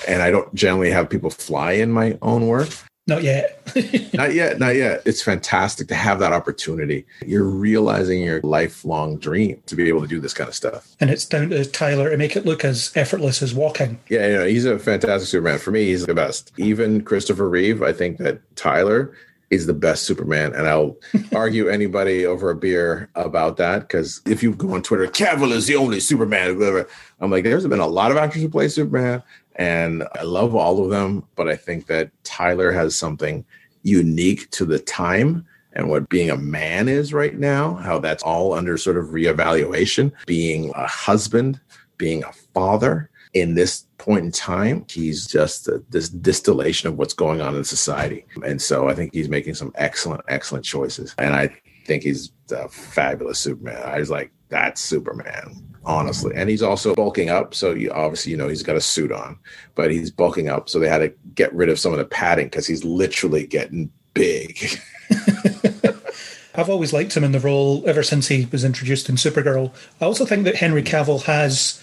and I don't generally have people fly in my own work. Not yet. not yet. Not yet. It's fantastic to have that opportunity. You're realizing your lifelong dream to be able to do this kind of stuff. And it's down to Tyler to make it look as effortless as walking. Yeah, you know, he's a fantastic Superman. For me, he's the best. Even Christopher Reeve, I think that Tyler is the best Superman. And I'll argue anybody over a beer about that because if you go on Twitter, Cavill is the only Superman. Whatever. I'm like, there's been a lot of actors who play Superman, and I love all of them. But I think that Tyler has something unique to the time and what being a man is right now, how that's all under sort of reevaluation, being a husband, being a father in this point in time, he's just a, this distillation of what's going on in society. And so I think he's making some excellent, excellent choices. And I think he's a fabulous Superman. I was like, that's Superman, honestly. And he's also bulking up. So you obviously, you know, he's got a suit on, but he's bulking up. So they had to get rid of some of the padding because he's literally getting big. I've always liked him in the role ever since he was introduced in Supergirl. I also think that Henry Cavill has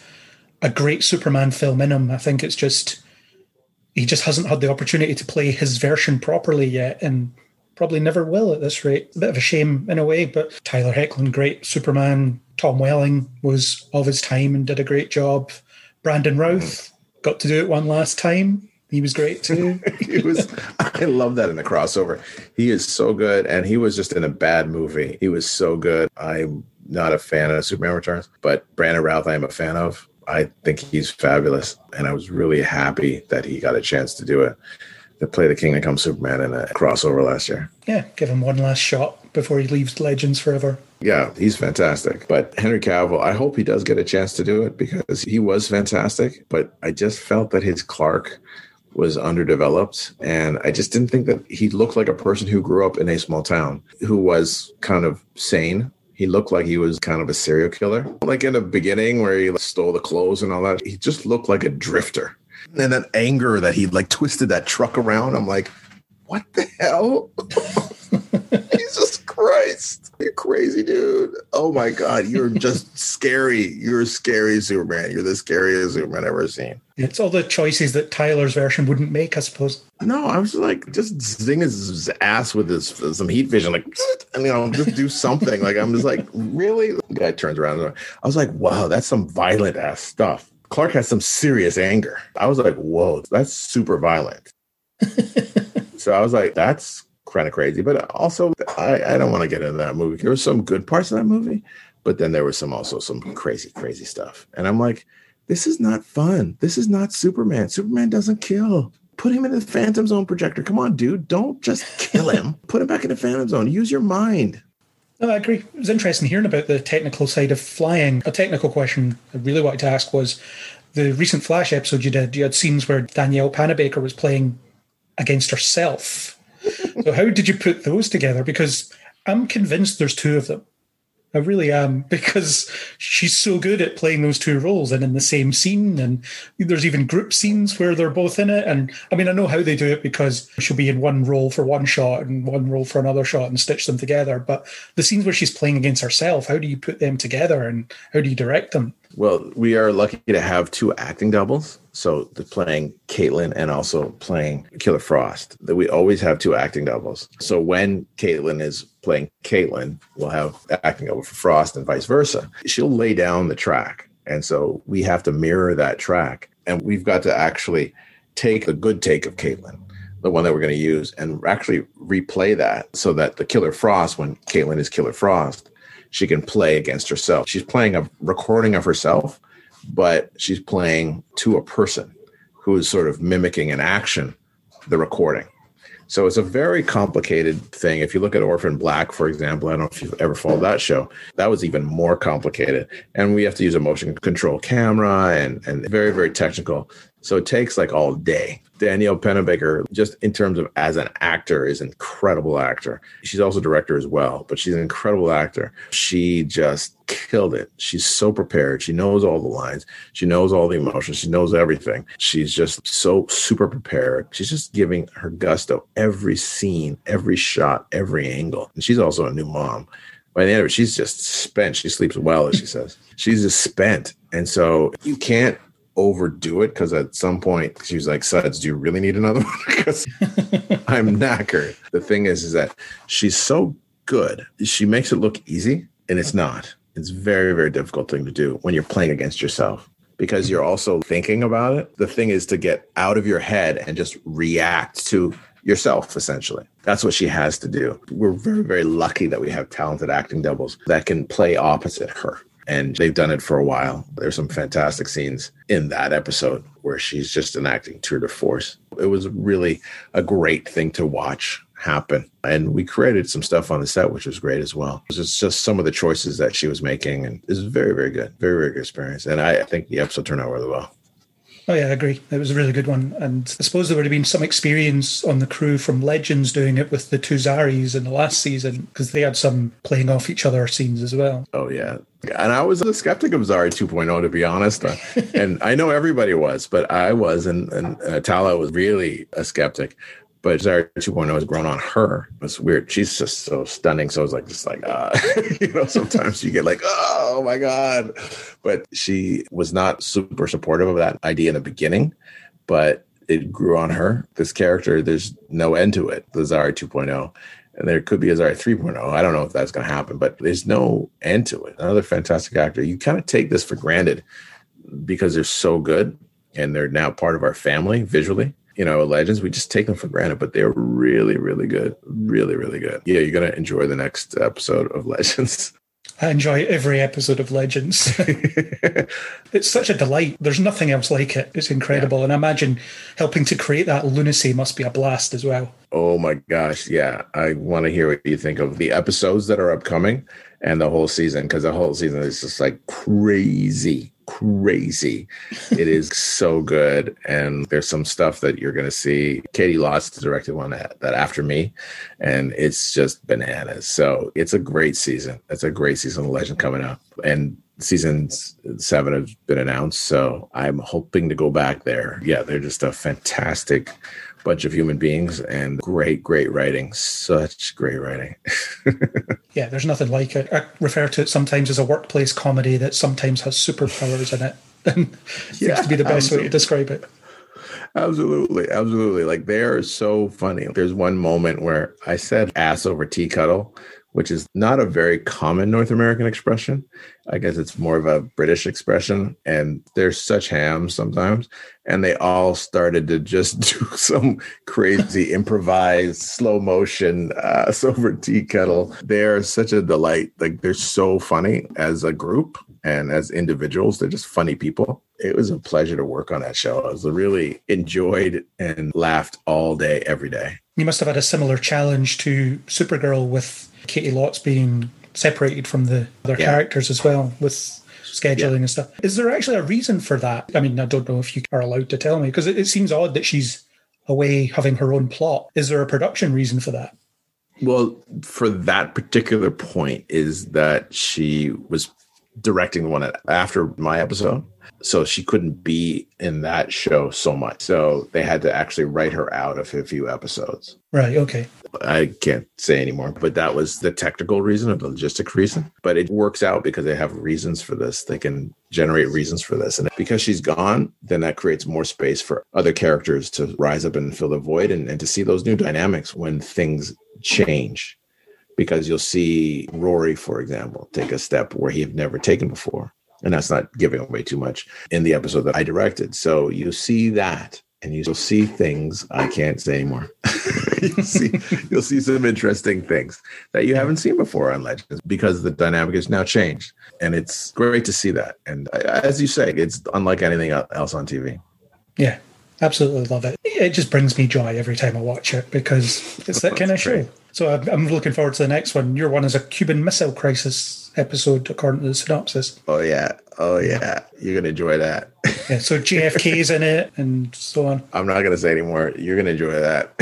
a great Superman film in him. I think it's just he just hasn't had the opportunity to play his version properly yet, and probably never will at this rate. A bit of a shame in a way, but Tyler Hoechlin, great Superman. Tom Welling was of his time and did a great job. Brandon Routh got to do it one last time. He was great too. he was. I love that in the crossover. He is so good, and he was just in a bad movie. He was so good. I'm not a fan of Superman Returns, but Brandon Routh I am a fan of. I think he's fabulous, and I was really happy that he got a chance to do it. To play the Kingdom Come Superman in a crossover last year. Yeah, give him one last shot before he leaves Legends forever. Yeah, he's fantastic. But Henry Cavill, I hope he does get a chance to do it because he was fantastic. But I just felt that his Clark was underdeveloped. And I just didn't think that he looked like a person who grew up in a small town, who was kind of sane he looked like he was kind of a serial killer. Like in the beginning, where he stole the clothes and all that, he just looked like a drifter. And that anger that he like twisted that truck around, I'm like, what the hell? Jesus Christ. You're crazy, dude. Oh my God. You're just scary. You're scary Superman. You're the scariest Superman I've ever seen. It's all the choices that Tyler's version wouldn't make, I suppose. No, I was like, just zing his ass with his some heat vision, like, and you know, just do something. like, I'm just like, really? The guy turns around. I was like, wow, that's some violent ass stuff. Clark has some serious anger. I was like, whoa, that's super violent. so I was like, that's kind of crazy. But also, I, I don't want to get into that movie. There were some good parts of that movie, but then there was some also some crazy, crazy stuff. And I'm like, this is not fun. This is not Superman. Superman doesn't kill. Put him in the Phantom Zone projector. Come on, dude. Don't just kill him. Put him back in the Phantom Zone. Use your mind. No, I agree. It was interesting hearing about the technical side of flying. A technical question I really wanted to ask was the recent Flash episode you did. You had scenes where Danielle Panabaker was playing against herself. So how did you put those together? Because I'm convinced there's two of them. I really am because she's so good at playing those two roles and in the same scene. And there's even group scenes where they're both in it. And I mean, I know how they do it because she'll be in one role for one shot and one role for another shot and stitch them together. But the scenes where she's playing against herself, how do you put them together and how do you direct them? Well, we are lucky to have two acting doubles. So the playing Caitlin and also playing Killer Frost. That we always have two acting doubles. So when Caitlin is playing Caitlin, we'll have acting double for Frost and vice versa. She'll lay down the track. And so we have to mirror that track. And we've got to actually take a good take of Caitlin, the one that we're going to use, and actually replay that so that the Killer Frost, when Caitlin is Killer Frost, she can play against herself. She's playing a recording of herself, but she's playing to a person who is sort of mimicking an action, the recording. So it's a very complicated thing. If you look at Orphan Black, for example, I don't know if you've ever followed that show, that was even more complicated. And we have to use a motion control camera and, and very, very technical. So it takes like all day. Danielle Panabaker, just in terms of as an actor, is an incredible actor. She's also director as well, but she's an incredible actor. She just killed it. She's so prepared. She knows all the lines. She knows all the emotions. She knows everything. She's just so super prepared. She's just giving her gusto every scene, every shot, every angle. And she's also a new mom by the end of it, she's just spent. She sleeps well, as she says. She's just spent. And so you can't overdo it because at some point she was like, Sudz, do you really need another one? because I'm knackered. The thing is, is that she's so good. She makes it look easy, and it's not. It's very, very difficult thing to do when you're playing against yourself because you're also thinking about it. The thing is to get out of your head and just react to yourself, essentially. That's what she has to do. We're very, very lucky that we have talented acting doubles that can play opposite her and they've done it for a while. There's some fantastic scenes in that episode where she's just enacting tour de force. It was really a great thing to watch happen. And we created some stuff on the set, which was great as well. It was just some of the choices that she was making, and it was very, very good, very, very good experience. And I, I think the episode turned out really well. Oh yeah, I agree. It was a really good one, and I suppose there would have been some experience on the crew from Legends doing it with the two Zaris in the last season because they had some playing off each other scenes as well. Oh yeah, and I was a skeptic of Zari 2.0 to be honest, uh, and I know everybody was, but I was, and and uh, Tala was really a skeptic but Zari 2.0 has grown on her. It's weird. She's just so stunning. So it's like, just like, uh, you know, sometimes you get like, oh my God. But she was not super supportive of that idea in the beginning, but it grew on her. This character, there's no end to it, the Zari 2.0. And there could be a Zari 3.0. I don't know if that's going to happen, but there's no end to it. Another fantastic actor. You kind of take this for granted because they're so good and they're now part of our family visually you know, legends, we just take them for granted, but they're really, really good. Really, really good. Yeah, you're to enjoy the next episode of Legends. I enjoy every episode of Legends. it's such a delight. There's nothing else like it. It's incredible. Yeah. And I imagine helping to create that lunacy must be a blast as well. Oh my gosh. Yeah. I want to hear what you think of the episodes that are upcoming and the whole season because the whole season is just like crazy crazy. it is so good. And there's some stuff that you're going to see. Caity Lotz directed one that, that after me, and it's just bananas. So it's a great season. It's a great season of Legend coming up. And season seven has been announced. So I'm hoping to go back there. Yeah, they're just a fantastic bunch of human beings and great, great writing. Such great writing. yeah, there's nothing like it. I refer to it sometimes as a workplace comedy that sometimes has superpowers in it. And yeah, seems to be the best absolutely. way to describe it. Absolutely, absolutely. Like they are so funny. There's one moment where I said ass over tea cuddle, which is not a very common North American expression. I guess it's more of a British expression. And they're such hams sometimes. And they all started to just do some crazy improvised slow motion uh, over tea kettle. They're such a delight. Like they're so funny as a group and as individuals. They're just funny people. It was a pleasure to work on that show. I was really enjoyed and laughed all day, every day. You must have had a similar challenge to Supergirl with Caity Lotz being separated from the other yeah. characters as well with scheduling yeah. and stuff. Is there actually a reason for that? I mean, I don't know if you are allowed to tell me because it, it seems odd that she's away having her own plot. Is there a production reason for that? Well, for that particular point, is that she was directing the one after my episode so she couldn't be in that show so much. So they had to actually write her out of a few episodes. Right. Okay. I can't say anymore, but that was the technical reason or the logistic reason. But it works out because they have reasons for this. They can generate reasons for this. And because she's gone, then that creates more space for other characters to rise up and fill the void and, and to see those new dynamics when things change. Because you'll see Rory, for example, take a step where he had never taken before and that's not giving away too much in the episode that I directed. So you see that and you'll see things I can't say anymore. you'll see you'll see some interesting things that you haven't seen before on Legends because the dynamic has now changed, and it's great to see that. And as you say, it's unlike anything else on TV. Yeah, absolutely love it. It just brings me joy every time I watch it because it's that kind of show. So I'm looking forward to the next one. Your one is a Cuban Missile Crisis episode, according to the synopsis. Oh yeah, oh yeah, you're gonna enjoy that. yeah, so JFK's in it and so on. I'm not gonna say anymore. You're gonna enjoy that.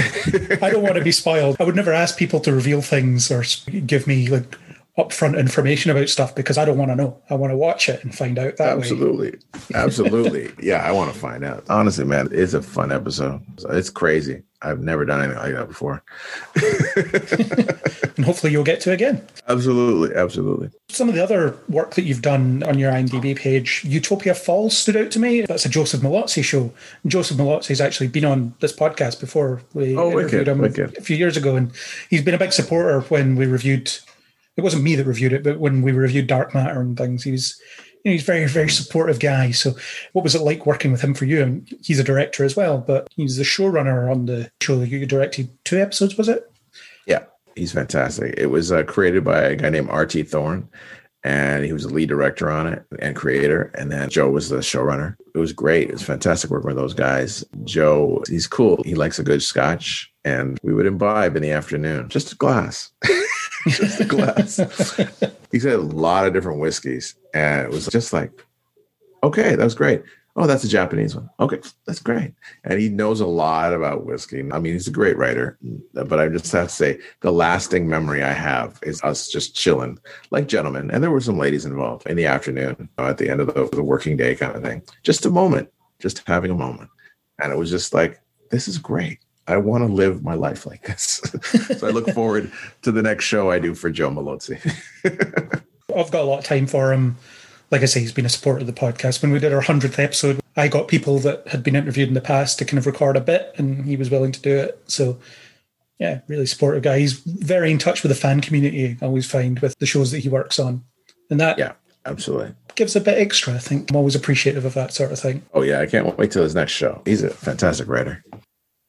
I don't want to be spoiled. I would never ask people to reveal things or give me like upfront information about stuff because I don't want to know. I want to watch it and find out that Absolutely. way. Absolutely. Absolutely. Yeah, I want to find out. Honestly, man, it's a fun episode. It's crazy. I've never done anything like that before. and hopefully you'll get to again. Absolutely. Absolutely. Some of the other work that you've done on your IMDb page, Utopia Falls stood out to me. That's a Joseph Mallozzi show. And Joseph Mallozzi's actually been on this podcast before. We oh, interviewed wicked, him wicked. a few years ago, and he's been a big supporter when we reviewed it wasn't me that reviewed it, but when we reviewed Dark Matter and things, he was you know, he's very, very supportive guy. So what was it like working with him for you? And he's a director as well, but he's the showrunner on the show that you directed two episodes, was it? Yeah, he's fantastic. It was uh, created by a guy named R.T. Thorne, and he was the lead director on it and creator. And then Joe was the showrunner. It was great. It was fantastic working with those guys. Joe, he's cool. He likes a good scotch, and we would imbibe in the afternoon, just a glass. just a glass. he said a lot of different whiskeys, and it was just like, okay, that was great. Oh, that's a Japanese one. Okay, that's great. And he knows a lot about whiskey. I mean, he's a great writer, but I just have to say the lasting memory I have is us just chilling like gentlemen. And there were some ladies involved in the afternoon at the end of the, the working day kind of thing. Just a moment, just having a moment. And it was just like, this is great. I want to live my life like this. so I look forward to the next show I do for Joe Mallozzi. I've got a lot of time for him. Like I say, he's been a supporter of the podcast. When we did our 100th episode, I got people that had been interviewed in the past to kind of record a bit, and he was willing to do it. So, yeah, really supportive guy. He's very in touch with the fan community, I always find, with the shows that he works on. And that yeah, absolutely gives a bit extra, I think. I'm always appreciative of that sort of thing. Oh, yeah. I can't wait till his next show. He's a fantastic writer.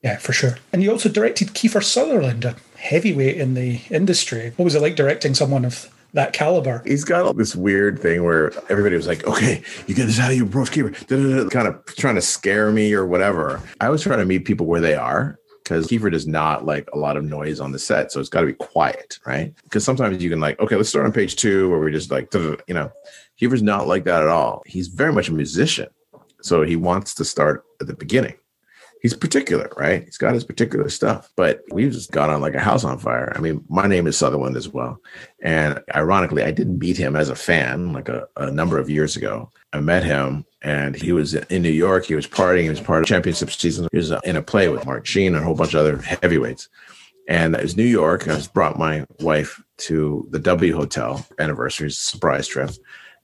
Yeah, for sure. And you also directed Kiefer Sutherland, a heavyweight in the industry. What was it like directing someone of that caliber? He's got this weird thing where everybody was like, okay, you get this out of your approach Kiefer, kind of trying to scare me or whatever. I was trying to meet people where they are because Kiefer does not like a lot of noise on the set. So it's got to be quiet, right? Because sometimes you can like, okay, let's start on page two where we're just like, you know, Kiefer's not like that at all. He's very much a musician. So he wants to start at the beginning he's particular, right? He's got his particular stuff, but we've just got on like a house on fire. I mean, my name is Sutherland as well. And ironically, I didn't meet him as a fan like a, a number of years ago. I met him and he was in New York. He was partying. He was part of championship season. He was uh, in a play with Mark Sheen and a whole bunch of other heavyweights. And it was New York. I just brought my wife to the W Hotel anniversary surprise trip.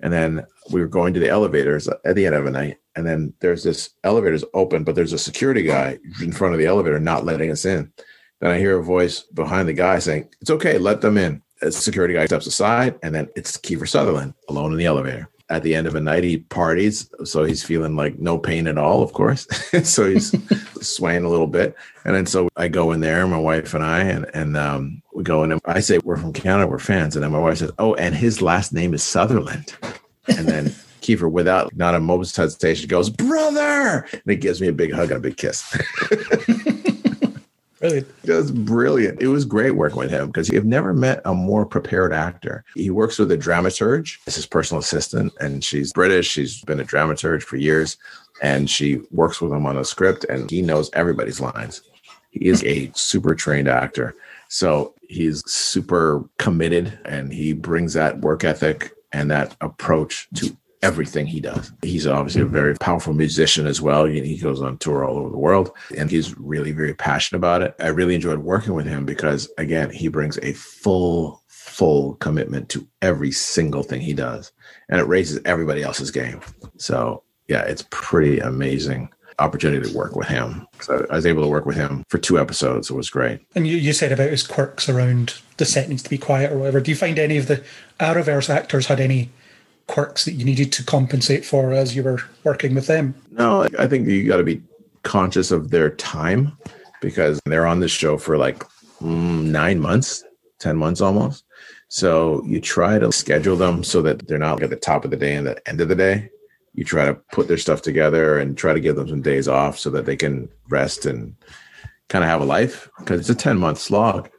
And then we were going to the elevators at the end of the night. And then there's this elevator's open, but there's a security guy in front of the elevator not letting us in. Then I hear a voice behind the guy saying, It's okay, let them in. A security guy steps aside, and then it's Kiefer Sutherland alone in the elevator. At the end of a night, he parties, so he's feeling like no pain at all, of course. so he's swaying a little bit. And then so I go in there, my wife and I, and, and um, we go in. And I say, We're from Canada, we're fans. And then my wife says, Oh, and his last name is Sutherland. And then Kiefer, without not a moment's hesitation, goes, Brother! And he gives me a big hug and a big kiss. Brilliant. It was brilliant. It was great working with him because you've never met a more prepared actor. He works with a dramaturge as his personal assistant, and she's British. She's been a dramaturge for years, and she works with him on a script, and he knows everybody's lines. He is a super trained actor. So he's super committed and he brings that work ethic and that approach to everything he does. He's obviously a mm-hmm. very powerful musician as well. He goes on tour all over the world and he's really very passionate about it. I really enjoyed working with him because again, he brings a full full commitment to every single thing he does and it raises everybody else's game. So, yeah, it's pretty amazing opportunity to work with him. So I was able to work with him for two episodes. It was great. And you, you said about his quirks around the set needs to be quiet or whatever. Do you find any of the Arrowverse actors had any quirks that you needed to compensate for as you were working with them? No, I think you got to be conscious of their time because they're on this show for like mm, nine months, 10 months almost. So you try to schedule them so that they're not at the top of the day and the end of the day. You try to put their stuff together and try to give them some days off so that they can rest and kind of have a life because it's a 10 month slog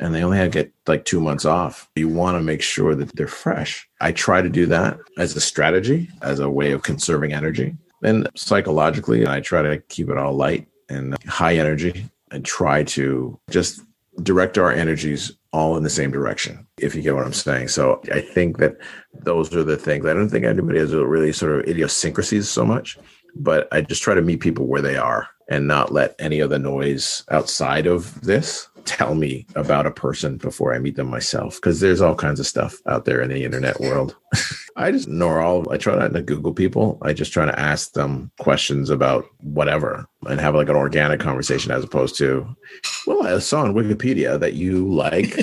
and they only get like two months off. You want to make sure that they're fresh. I try to do that as a strategy, as a way of conserving energy. And psychologically, I try to keep it all light and high energy and try to just direct our energies all in the same direction, if you get what I'm saying. So I think that those are the things. I don't think anybody has really sort of idiosyncrasies so much, but I just try to meet people where they are and not let any of the noise outside of this tell me about a person before I meet them myself because there's all kinds of stuff out there in the internet world. I just know all I try not to Google people. I just try to ask them questions about whatever and have like an organic conversation as opposed to, well, I saw on Wikipedia that you like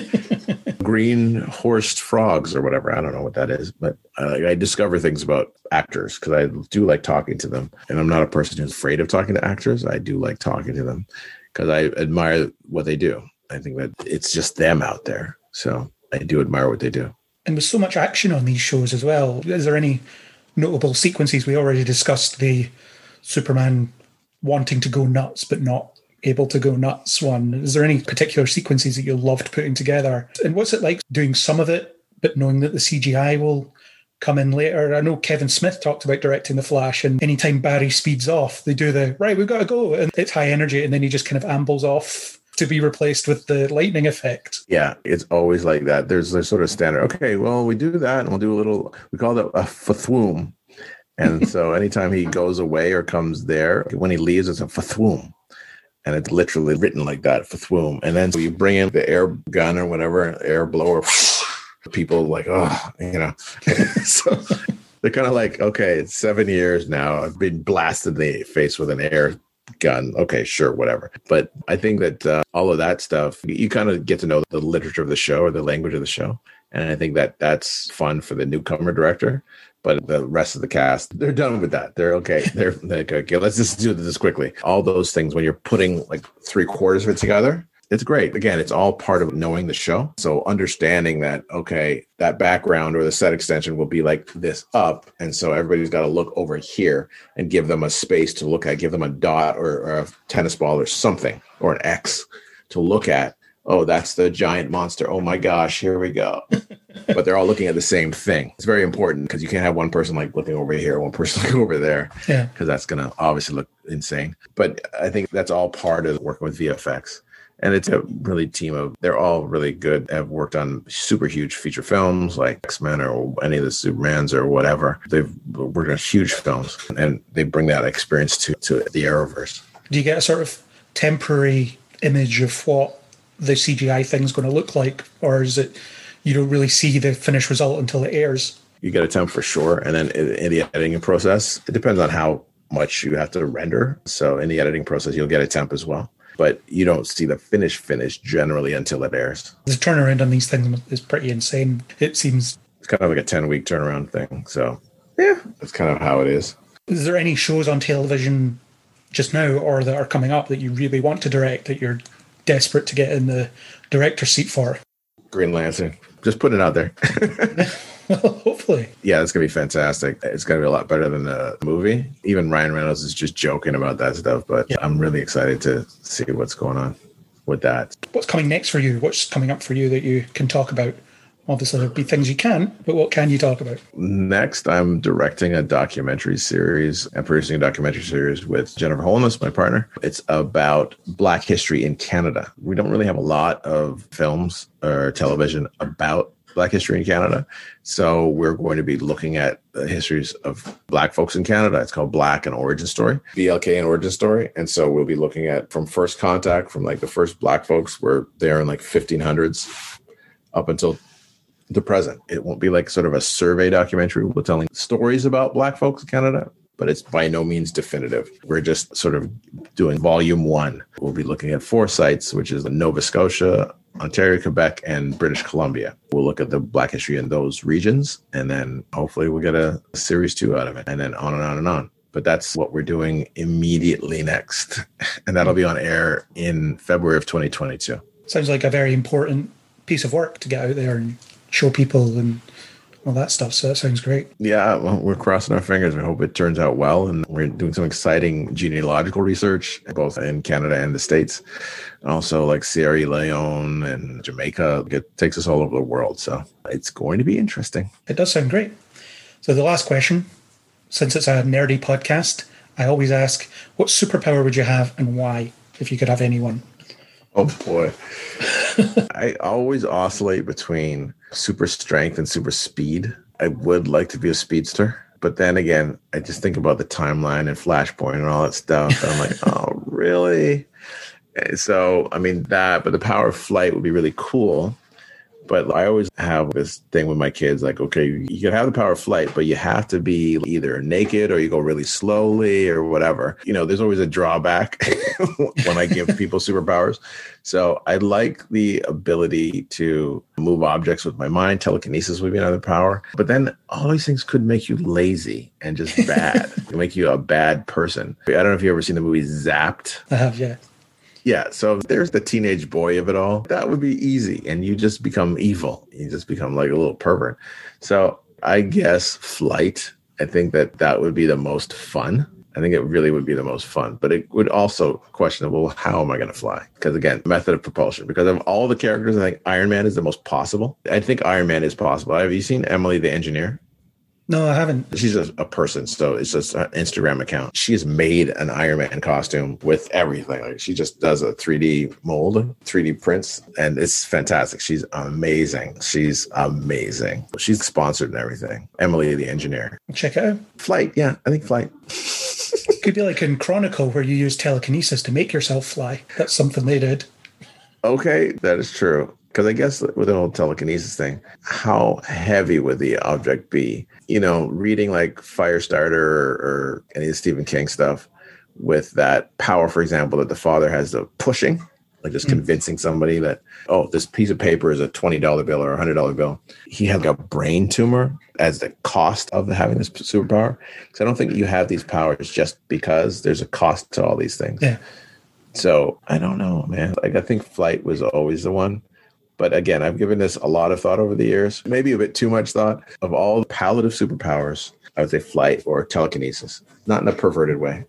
green horsed frogs or whatever. I don't know what that is, but I, I discover things about actors because I do like talking to them. And I'm not a person who's afraid of talking to actors. I do like talking to them because I admire what they do. I think that it's just them out there. So I do admire what they do. And with so much action on these shows as well, is there any notable sequences? We already discussed the Superman wanting to go nuts but not able to go nuts one. Is there any particular sequences that you loved putting together? And what's it like doing some of it but knowing that the CGI will come in later. I know Kevin Smith talked about directing The Flash, and anytime Barry speeds off, they do the right, we've got to go, and it's high energy, and then he just kind of ambles off to be replaced with the lightning effect. Yeah, it's always like that. There's a sort of standard. Okay, well, we do that, and we'll do a little. We call it a fathwom. And so, anytime he goes away or comes there, when he leaves, it's a fathwom. And it's literally written like that, fathwom. And then so you bring in the air gun or whatever, air blower, people like, oh, you know. so they're kind of like, okay, it's seven years now. I've been blasted in the face with an air gun. Okay, sure, whatever. But I think that uh, all of that stuff, you kind of get to know the literature of the show or the language of the show. And I think that that's fun for the newcomer director. But the rest of the cast, they're done with that. They're okay. They're like, okay, let's just do this quickly. All those things, when you're putting like three quarters of it together, it's great. Again, it's all part of knowing the show. So understanding that, okay, that background or the set extension will be like this up. And so everybody's got to look over here and give them a space to look at, give them a dot or, or a tennis ball or something or an X to look at. Oh, that's the giant monster. Oh my gosh, here we go. but they're all looking at the same thing. It's very important because you can't have one person like looking over here, one person looking over there. Yeah. Because that's going to obviously look insane. But I think that's all part of working with VFX and it's a really team of they're all really good have worked on super huge feature films like x-men or any of the supermans or whatever. They've worked on huge films and they bring that experience to, to the arrowverse. Do you get a sort of temporary image of what the cgi thing's going to look like or is it you don't really see the finished result until it airs? You get a temp for sure and then in the editing process it depends on how much you have to render. So in the editing process you'll get a temp as well but you don't see the finish finish generally until it airs. The turnaround on these things is pretty insane. It seems it's kind of like a 10 week turnaround thing. So, yeah, that's kind of how it is. Is there any shows on television just now or that are coming up that you really want to direct that you're desperate to get in the director's seat for? Green Lantern. Just put it out there. Hopefully. Yeah, it's gonna be fantastic. It's gonna be a lot better than the movie. Even Ryan Reynolds is just joking about that stuff, but yeah. I'm really excited to see what's going on with that. What's coming next for you? What's coming up for you that you can talk about? Obviously, there'll be things you can, but what can you talk about? Next, I'm directing a documentary series and producing a documentary series with Jennifer Holness, my partner. It's about Black history in Canada. We don't really have a lot of films or television about Black history in Canada. So we're going to be looking at the histories of Black folks in Canada. It's called Black and Origin Story, BLK and Origin Story. And so we'll be looking at from first contact, from like the first Black folks were there in like 1500s up until the present. It won't be like sort of a survey documentary. We're telling stories about Black folks in Canada, but it's by no means definitive. We're just sort of doing volume one. We'll be looking at four sites, which is Nova Scotia, Ontario, Quebec, and British Columbia. We'll look at the Black history in those regions, and then hopefully we'll get a, series two out of it, and then on and on and on. but that's what we're doing immediately next. And that'll be on air in February of 2022. Sounds like a very important piece of work to get out there and show people and all that stuff. So that sounds great. Yeah, well, we're crossing our fingers. We hope it turns out well. And we're doing some exciting genealogical research, both in Canada and the States. And also, like Sierra Leone and Jamaica. It takes us all over the world. So it's going to be interesting. It does sound great. So the last question, since it's a nerdy podcast, I always ask, what superpower would you have and why, if you could have anyone? Oh boy. I always oscillate between super strength and super speed. I would like to be a speedster, but then again, I just think about the timeline and Flashpoint and all that stuff. And I'm like, oh, really? So, I mean, that, but the power of flight would be really cool. But I always have this thing with my kids like, okay, you can have the power of flight, but you have to be either naked or you go really slowly or whatever. You know, there's always a drawback when I give people superpowers. So I like the ability to move objects with my mind. Telekinesis would be another power. But then all these things could make you lazy and just bad, make you a bad person. I don't know if you've ever seen the movie Zapped. I have, yeah. Yeah, so there's the teenage boy of it all. That would be easy, and you just become evil. You just become like a little pervert. So I guess flight. I think that that would be the most fun. I think it really would be the most fun, but it would also questionable. How am I going to fly? Because again, method of propulsion. Because of all the characters, I think Iron Man is the most possible. I think Iron Man is possible. Have you seen Emily the Engineer? No, I haven't. She's a, a, person, so it's just an Instagram account. She has made an Iron Man costume with everything. Like she just does a 3D mold, 3D prints, and it's fantastic. She's amazing. She's amazing. She's sponsored and everything. Emily, the engineer. Check out. Flight, yeah, I think flight. Could be like in Chronicle where you use telekinesis to make yourself fly. That's something they did. Okay, that is true. Because I guess with an old telekinesis thing, how heavy would the object be? You know, reading like Firestarter or, or any of the Stephen King stuff with that power, for example, that the father has of pushing, like just mm-hmm. convincing somebody that, oh, this piece of paper is a $20 bill or a $100 bill. He had like a brain tumor as the cost of having this superpower. Because I don't think you have these powers just because there's a cost to all these things. Yeah. So I don't know, man. Like I think flight was always the one. But again, I've given this a lot of thought over the years, maybe a bit too much thought. Of all the palliative superpowers, I would say flight or telekinesis, not in a perverted way.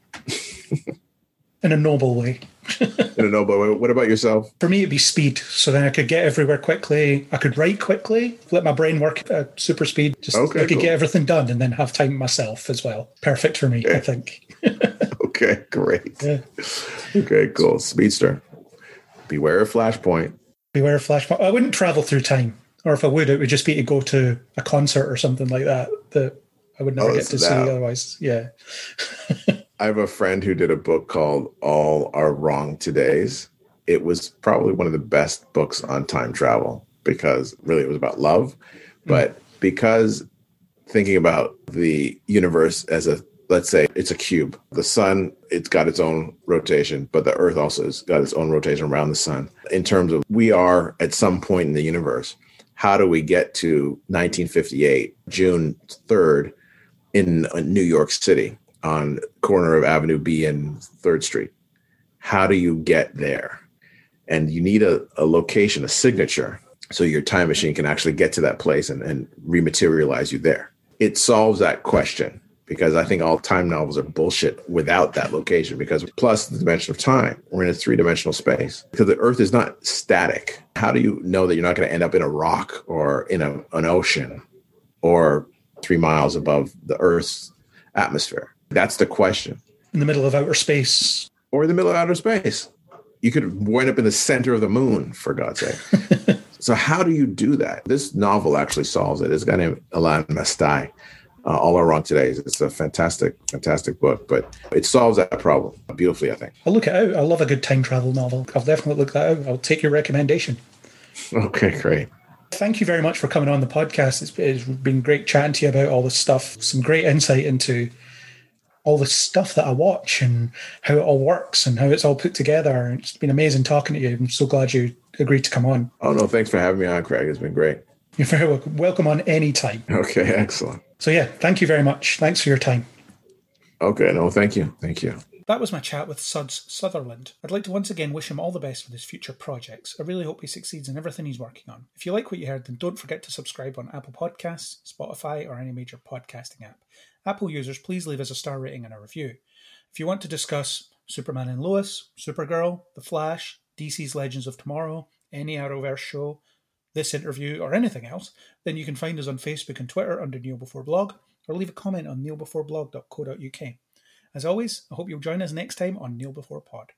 in a noble way. in a noble way. What about yourself? For me, it'd be speed. So then I could get everywhere quickly. I could write quickly, let my brain work at super speed. Just okay, I could cool. get everything done and then have time myself as well. Perfect for me, okay. I think. okay, great. Yeah. Okay, cool. Speedster. Beware of Flashpoint beware flashpoint. I wouldn't travel through time, or if I would, it would just be to go to a concert or something like that that I would never oh, get to that. see otherwise. Yeah. I have a friend who did a book called All Our Wrong Todays. It was probably one of the best books on time travel because really it was about love, mm. but because thinking about the universe as a let's say it's a cube. The sun, it's got its own rotation, but the earth also has got its own rotation around the sun. In terms of we are at some point in the universe, how do we get to 1958, June 3rd in New York City on corner of Avenue B and 3rd Street? How do you get there? And you need a, a location, a signature, so your time machine can actually get to that place and, and rematerialize you there. It solves that question because I think all time novels are bullshit without that location. Because plus the dimension of time, we're in a three dimensional space because the Earth is not static. How do you know that you're not going to end up in a rock or in a, an ocean or three miles above the Earth's atmosphere? That's the question. In the middle of outer space. Or in the middle of outer space. You could wind up in the center of the moon, for God's sake. so, how do you do that? This novel actually solves it. It's a guy named Elan Mastai uh, All Our Wrong Todays. It's a fantastic, fantastic book, but it solves that problem beautifully, I think. I'll look it out. I love a good time travel novel. I'll definitely look that out. I'll take your recommendation. Okay, great. Thank you very much for coming on the podcast. It's, it's been great chatting to you about all this stuff. Some great insight into all the stuff that I watch and how it all works and how it's all put together. It's been amazing talking to you. I'm so glad you agreed to come on. Oh, no, thanks for having me on, Craig. It's been great. You're very welcome. Welcome on any time. Okay, excellent. So, yeah, thank you very much. Thanks for your time. Okay, no, thank you. Thank you. That was my chat with Sudz Sutherland. I'd like to once again wish him all the best with his future projects. I really hope he succeeds in everything he's working on. If you like what you heard, then don't forget to subscribe on Apple Podcasts, Spotify, or any major podcasting app. Apple users, please leave us a star rating and a review. If you want to discuss Superman and Lois, Supergirl, The Flash, DC's Legends of Tomorrow, any Arrowverse show, this interview, or anything else, then you can find us on Facebook and Twitter under Kneel Before Blog, or leave a comment on kneelbeforeblog.co.uk. As always, I hope you'll join us next time on Kneel Before Pod.